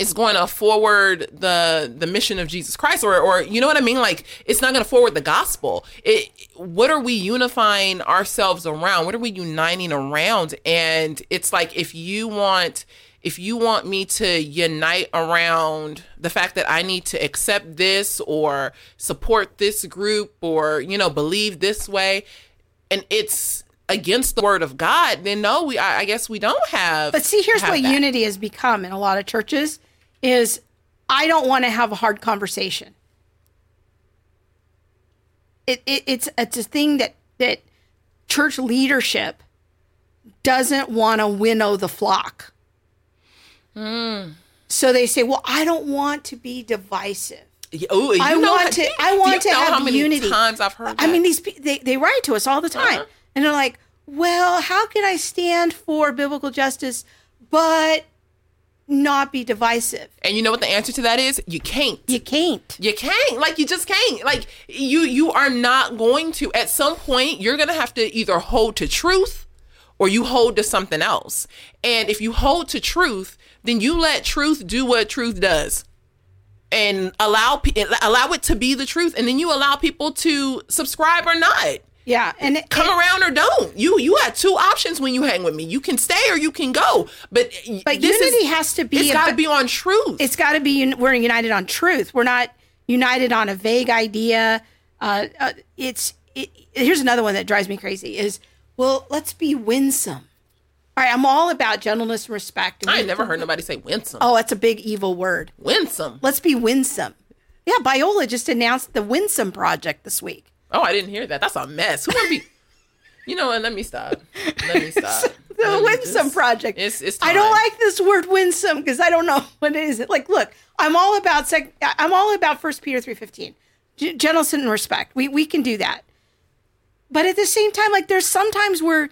is going to forward the the mission of Jesus Christ or or you know what I mean? Like it's not going to forward the gospel. It what are we unifying ourselves around? What are we uniting around? And it's like if you want if you want me to unite around the fact that I need to accept this or support this group or you know believe this way and it's against the word of God then no we I, I guess we don't have But see, here's have what that. unity has become in a lot of churches is I don't want to have a hard conversation. It, it it's it's a thing that that church leadership doesn't want to winnow the flock. Hmm. So they say, "Well, I don't want to be divisive." Oh, you I want how- to. I want to have how many unity. Times I've heard. I mean, these they they write to us all the time, Uh-huh. and they're like, "Well, how can I stand for biblical justice, but not be divisive?" and you know what the answer to that is? You can't. You can't. You can't. Like you just can't. Like you you are not going to. At some point, you're gonna have to either hold to truth or you hold to something else. And if you hold to truth, then you let truth do what truth does. And allow allow it to be the truth, and then you allow people to subscribe or not. Yeah, and it, come around or don't. You you had two options when you hang with me. You can stay or you can go. But But this unity is, has to be It's got to be on truth. it's got to be. We're united on truth. We're not united on a vague idea. Uh, uh, it's it, here's another one that drives me crazy. Is well, let's be winsome. All right, I'm all about gentleness and respect. I never heard nobody say winsome. Oh, that's a big Eva word. Winsome. Let's be winsome. Yeah, Biola just announced the Winsome Project this week. Oh, I didn't hear that. That's a mess. Who gonna be? [LAUGHS] You know what? Let me stop. Let me stop. [LAUGHS] The Let Winsome just- Project. It's it's. I don't like this word winsome because I don't know what it is. Like, look, I'm all about sec- I'm all about First Peter three fifteen, G- gentleness and respect. We we can do that, but at the same time, like there's sometimes where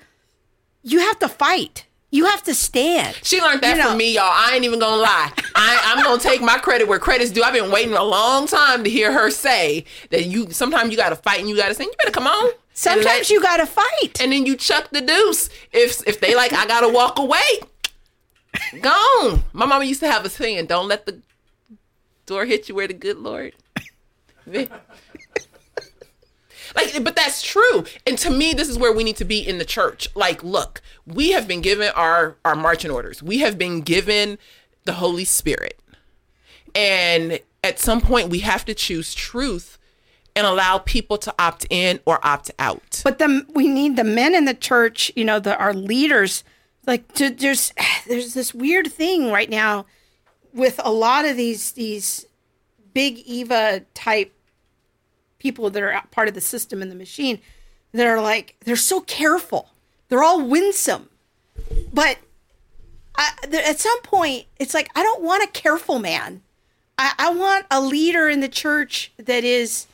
you have to fight. You have to stand. She learned that You know- from me, y'all. I ain't even gonna lie. I, I'm gonna take my credit where credit's due. I've been waiting a long time to hear her say that you. Sometimes you gotta fight and you gotta say, "You better come on." Sometimes let- you got to fight. and then you chuck the deuce. If if they like, I gotta walk away. Gone. My mama used to have a saying: "Don't let the door hit you where the good Lord." [LAUGHS] Like, but that's true. And to me, this is where we need to be in the church. Like, look, we have been given our our marching orders. We have been given the Holy Spirit. And at some point we have to choose truth and allow people to opt in or opt out. But the we need the men in the church, you know, the our leaders. Like to, there's there's this weird thing right now with a lot of these these big Eva type people that are part of the system and the machine that are like they're so careful. They're all winsome, but I, at some point it's like I don't want a careful man. I, I want a leader in the church that is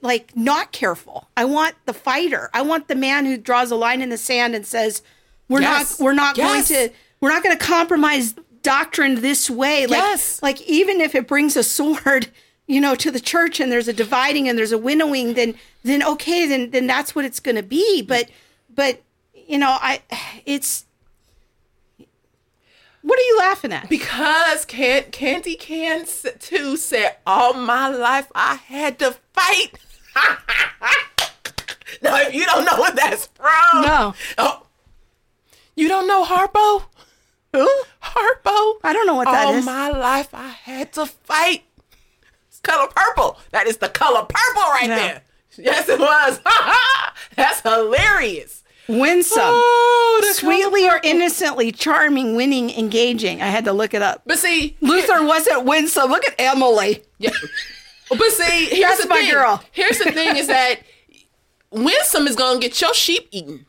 like not careful. I want the fighter. I want the man who draws a line in the sand and says, "We're Yes. not. We're not Yes. going to. We're not going to compromise doctrine this way." Like, Yes. like even if it brings a sword, you know, to the church and there's a dividing and there's a winnowing, then then okay, then then that's what it's going to be. But but you know, I it's. What are you laughing at? Because can Candy Can too said, all my life I had to fight. [LAUGHS] now, if you don't know what that's from, No. Oh, you don't know Harpo? Who? Harpo? I don't know what that all is. my life I had to fight. Color purple. That is the color purple right No. there. Yes, it was. [LAUGHS] That's hilarious. Winsome. Oh, Sweetly or innocently charming, winning, engaging. I had to look it up. But see, Luther wasn't winsome. Look at Emily. Yeah. But see, [LAUGHS] here's That's the my thing. girl. Here's the thing is that Winsome is gonna get your sheep eaten.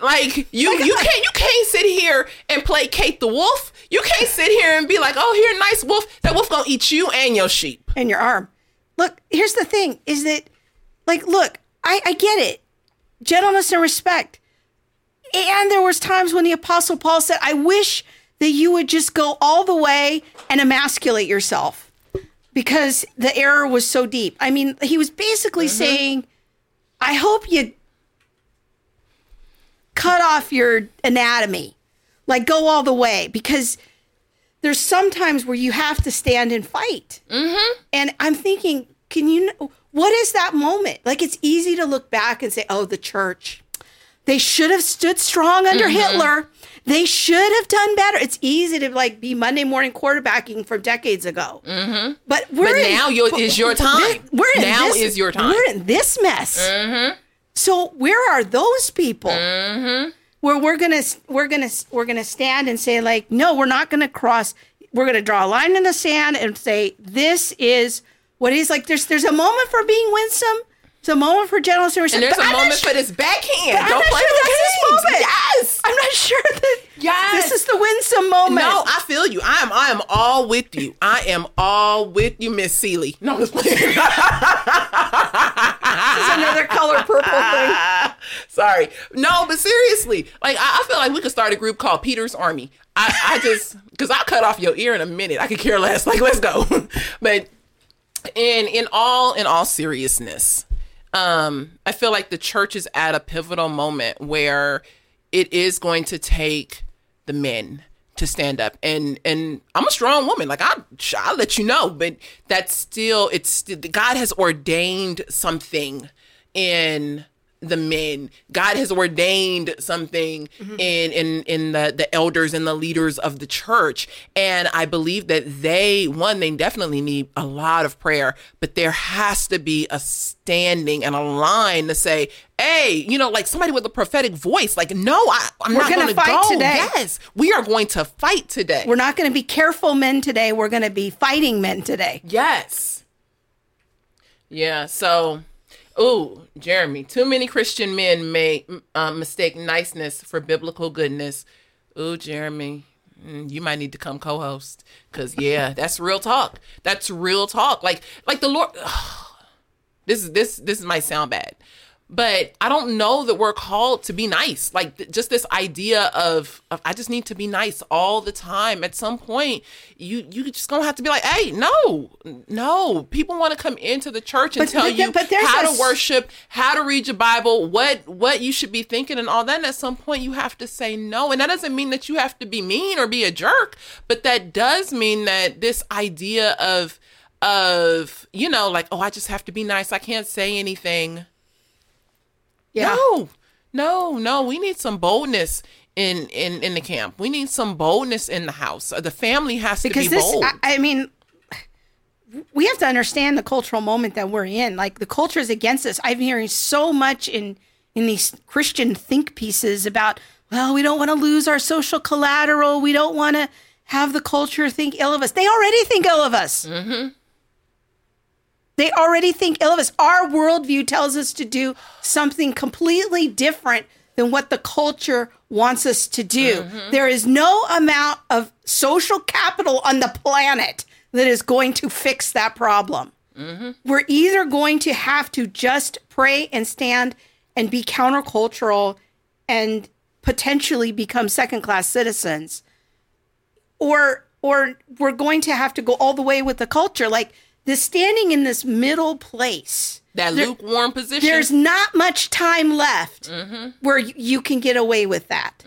Like you, you can't you can't sit here and play Kate the Wolf. You can't sit here and be like, oh, here, nice wolf. That wolf gonna eat you and your sheep. and your arm. Look, here's the thing is that, like, look, I, I get it. Gentleness and respect. And there was times when the apostle Paul said, I wish that you would just go all the way and emasculate yourself because the error was so deep. I mean, he was basically mm-hmm. saying, I hope you cut off your anatomy, like go all the way because there's sometimes where you have to stand and fight. Mm-hmm. And I'm thinking, can you, what is that moment? Like, it's easy to look back and say, oh, the church, they should have stood strong under Hitler. They should have done better. It's easy to like be Monday morning quarterbacking from decades ago. Mm-hmm. But we're But in- now is your time. We're in Now this, is your time. We're in this mess. So where are those people? Where we're gonna we're gonna we're gonna stand and say like, no, we're not gonna cross. We're gonna draw a line in the sand and say this is what is like. There's there's a moment for being winsome. There's a moment for gentleness and respect. And there's but a I'm moment sure- for this backhand. but Don't not play sure with that's this games. moment. Yes. I'm not sure that Yes. this is the winsome moment. No, I feel you. I am. I am all with you. I am all with you, Miss Celie. No, I'm just playing. This [LAUGHS] is another color purple thing. [LAUGHS] Sorry. No, but seriously, like I, I feel like we could start a group called Peter's Army. I, I just because I'll cut off your ear in a minute. I could care less. Like, let's go. [LAUGHS] but in in all in all seriousness, um, I feel like the church is at a pivotal moment where it is going to take the men to stand up. And and I'm a strong woman. Like I I'll let you know but that's still it's God has ordained something in the men God has ordained something mm-hmm. in in in the the elders and the leaders of the church and I believe that they one they definitely need a lot of prayer but there has to be a standing and a line to say hey you know like somebody with a prophetic voice like no I, I'm not gonna going to fight go today. yes we are going to fight today We're not going to be careful men today. We're going to be fighting men today. Yes. Yeah. So, ooh, Jeremy, too many Christian men may uh, mistake niceness for biblical goodness. Ooh, Jeremy, mm, you might need to come co-host because yeah, that's real talk. That's real talk. Like, like the Lord. [SIGHS] this is this this might sound bad but i don't know that we're called to be nice. Like th- just this idea of, of i just need to be nice all the time. At some point you you just gonna have to be like hey no no. People want to come into the church and But- tell but- you but how a to worship how to read your bible what what you should be thinking and all that. And at some point you have to say no. And that doesn't mean that you have to be mean or be a jerk but that does mean that this idea of of you know like oh I just have to be nice. I can't say anything. Yeah. No, no, no. We need some boldness in in in the camp. We need some boldness in the house. The family has because to be this bold. I, I mean we have to understand the cultural moment that we're in like the culture is against us i'm hearing so much in in these christian think pieces about well we don't want to lose our social collateral we don't want to have the culture think ill of us they already think ill of us Mm-hmm. They already think ill of us our worldview tells us to do something completely different than what the culture wants us to do Mm-hmm. There is no amount of social capital on the planet that is going to fix that problem. Mm-hmm. We're either going to have to just pray and stand and be countercultural and potentially become second class citizens or or we're going to have to go all the way with the culture like this standing in this middle place that there- lukewarm position. there's not much time left Mm-hmm. where you, can get away with that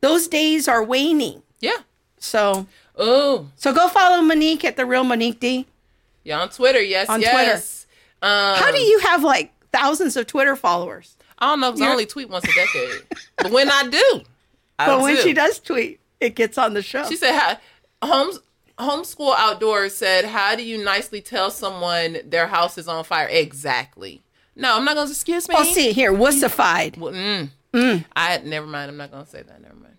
those days are waning yeah. so Oh, so go follow monique at the real monique d yeah. On Twitter, yes, On yes. Um, how do you have like thousands of twitter followers I don't know because I only tweet once a decade. but when I do, [LAUGHS] I but when she does tweet it gets on the show She said, "How homes homeschool outdoors said, how do you nicely tell someone their house is on fire? Exactly. No, I'm not going to. Excuse me. oh see here wussified Well, mm. mm. I never mind. I'm not going to say that. Never mind.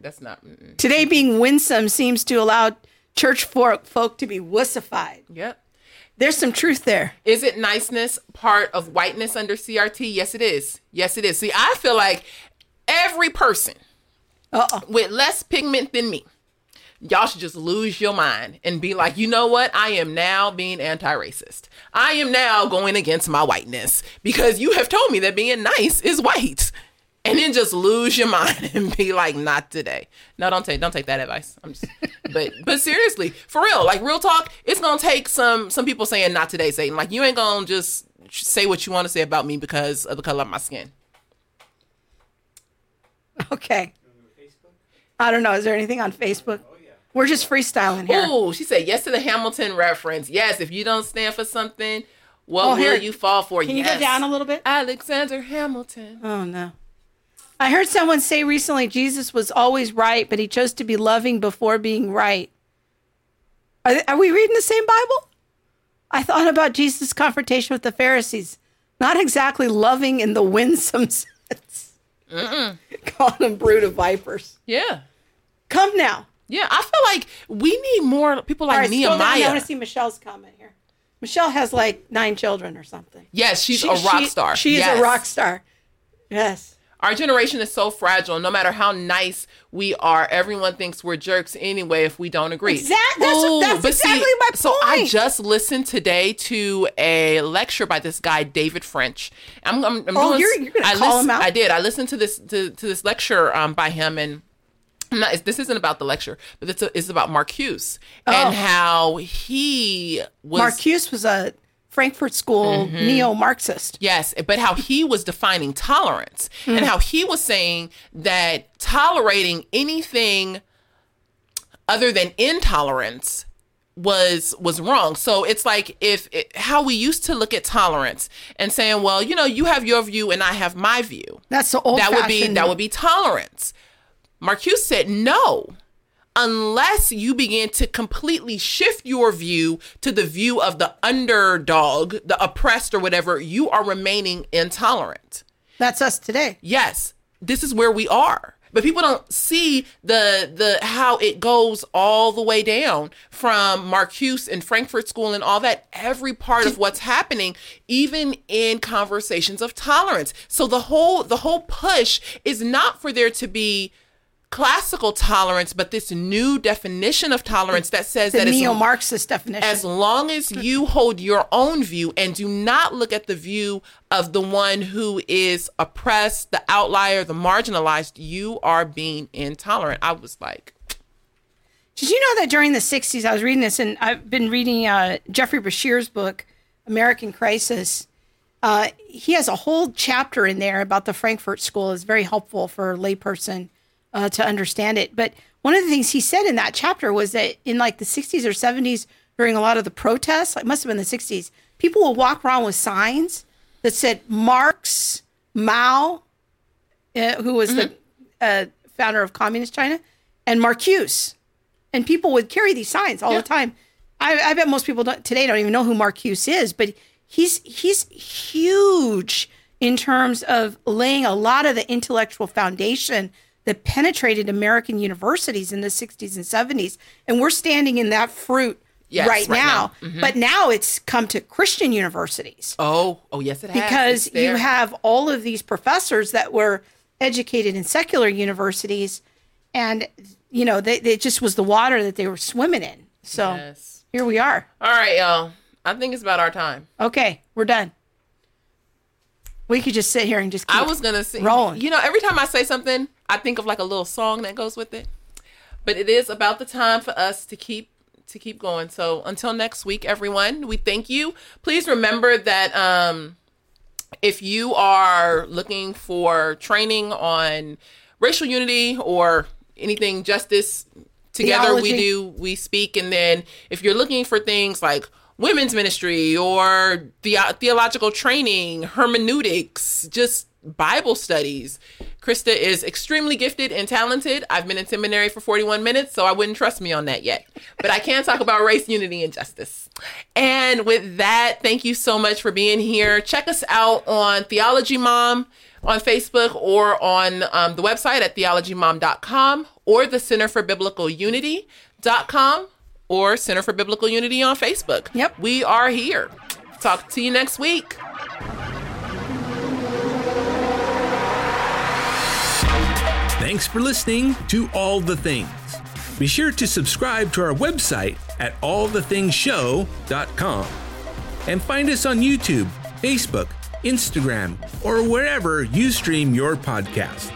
That's not. Mm-mm. today being winsome seems to allow church folk, folk to be wussified Yep. there's some truth there Is it niceness part of whiteness under CRT? Yes, it is. Yes, it is. See, I feel like every person uh-oh with less pigment than me, y'all should just lose your mind and be like, you know what? I am now being anti racist. I am now going against my whiteness because you have told me that being nice is white. And then just lose your [LAUGHS] mind and be like, not today. No, don't take don't take that advice. I'm just but but seriously, for real, like real talk, it's gonna take some some people saying not today, Satan. Like you ain't gonna just say what you want to say about me because of the color of my skin. okay i don't know is there anything on facebook we're just freestyling here Oh, she said yes to the Hamilton reference. Yes, if you don't stand for something, what Oh, will here. you fall for? Can you go down a little bit? Alexander Hamilton. Oh no. I heard someone say recently Jesus was always right, but he chose to be loving before being right. Are, are we reading the same Bible? I thought about Jesus' confrontation with the Pharisees. Not exactly loving in the winsome [LAUGHS] sense. Calling them brood of vipers. Yeah. Come now. Yeah, I feel like we need more people like All right, down. I want to see Michelle's comment here. Michelle has like nine children or something. yes, she's She- a rock star. She is Yes. a rock star. Yes. Our generation is so fragile. No matter how nice we are, everyone thinks we're jerks anyway if we don't agree. Exact- that's- that's exactly my point. So I just listened today to a lecture by this guy David French. I'm, I'm, I'm Oh, doing, you're- you're gonna I call him out? I did. I listened to this to, to this lecture um, by him and. Not, this isn't about the lecture, but it's, a, it's about Marcuse Oh. and how he was Marcuse was a Frankfurt School Mm-hmm. neo Marxist. Yes, but how he was defining tolerance and how he was saying that tolerating anything other than intolerance was was wrong. So it's like if it, how we used to look at tolerance and saying, well, you know, you have your view and I have my view. That's the old That would be that would be tolerance. Marcuse said no. Unless you begin to completely shift your view to the view of the underdog, the oppressed, or whatever, you are remaining intolerant. That's us today. Yes, this is where we are. But people don't see the the how it goes all the way down from Marcuse and Frankfurt School and all that. Every part of what's happening, even in conversations of tolerance. So the whole the whole push is not for there to be classical tolerance, but this new definition of tolerance that says The that it's neo Marxist definition. as long as you hold your own view and do not look at the view of the one who is oppressed, the outlier, the marginalized, you are being intolerant. I was like, Did you know that during the 60s, I was reading this, and I've been reading uh, Jeffrey Bashir's book, American Crisis. Uh, he has a whole chapter in there about the Frankfurt School. is very helpful for a layperson uh, to understand it. But one of the things he said in that chapter was that in like the 60s or 70s during a lot of the protests. It must have been the 60s. People will walk around with signs that said Marx, Mao, uh, who was the uh, founder of communist China, and Marcuse. And people would carry these signs all Yeah. the time. I, I bet most people don't, today don't even know who Marcuse is, but he's he's huge in terms of laying a lot of the intellectual foundation that penetrated American universities in the 60s and 70s. And we're standing in that fruit Yes, right, right now. now. Mm-hmm. But now it's come to Christian universities Oh, oh yes, it has. because you have all of these professors that were educated in secular universities and you know they, they it just was the water that they were swimming in so Yes. here we are All right, y'all. I think it's about our time. okay we're done we could just sit here and just keep I was gonna say, rolling. You know, every time I say something, I think of like a little song that goes with it. But it is about the time for us to keep to keep going. So until next week, everyone, we thank you. Please remember that um, if you are looking for training on racial unity or anything justice together we do we speak and then if you're looking for things like women's ministry or the theological training hermeneutics just bible studies. Krista is extremely gifted and talented. I've been in seminary for 41 minutes so i wouldn't trust me on that yet. But i can talk about race unity and justice. And with that thank you so much for being here. Check us out on theology mom on Facebook or on um, the website at theologymom.com or the Center for Biblical Unity.com or Center for Biblical Unity on Facebook. Yep. We are here. Talk to you next week. Thanks for listening to All the Things. Be sure to subscribe to our website at allthethingshow.com and find us on YouTube, Facebook, Instagram, or wherever you stream your podcast.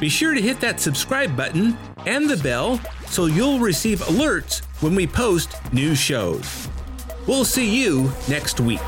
Be sure to hit that subscribe button and the bell so you'll receive alerts when we post new shows. We'll see you next week.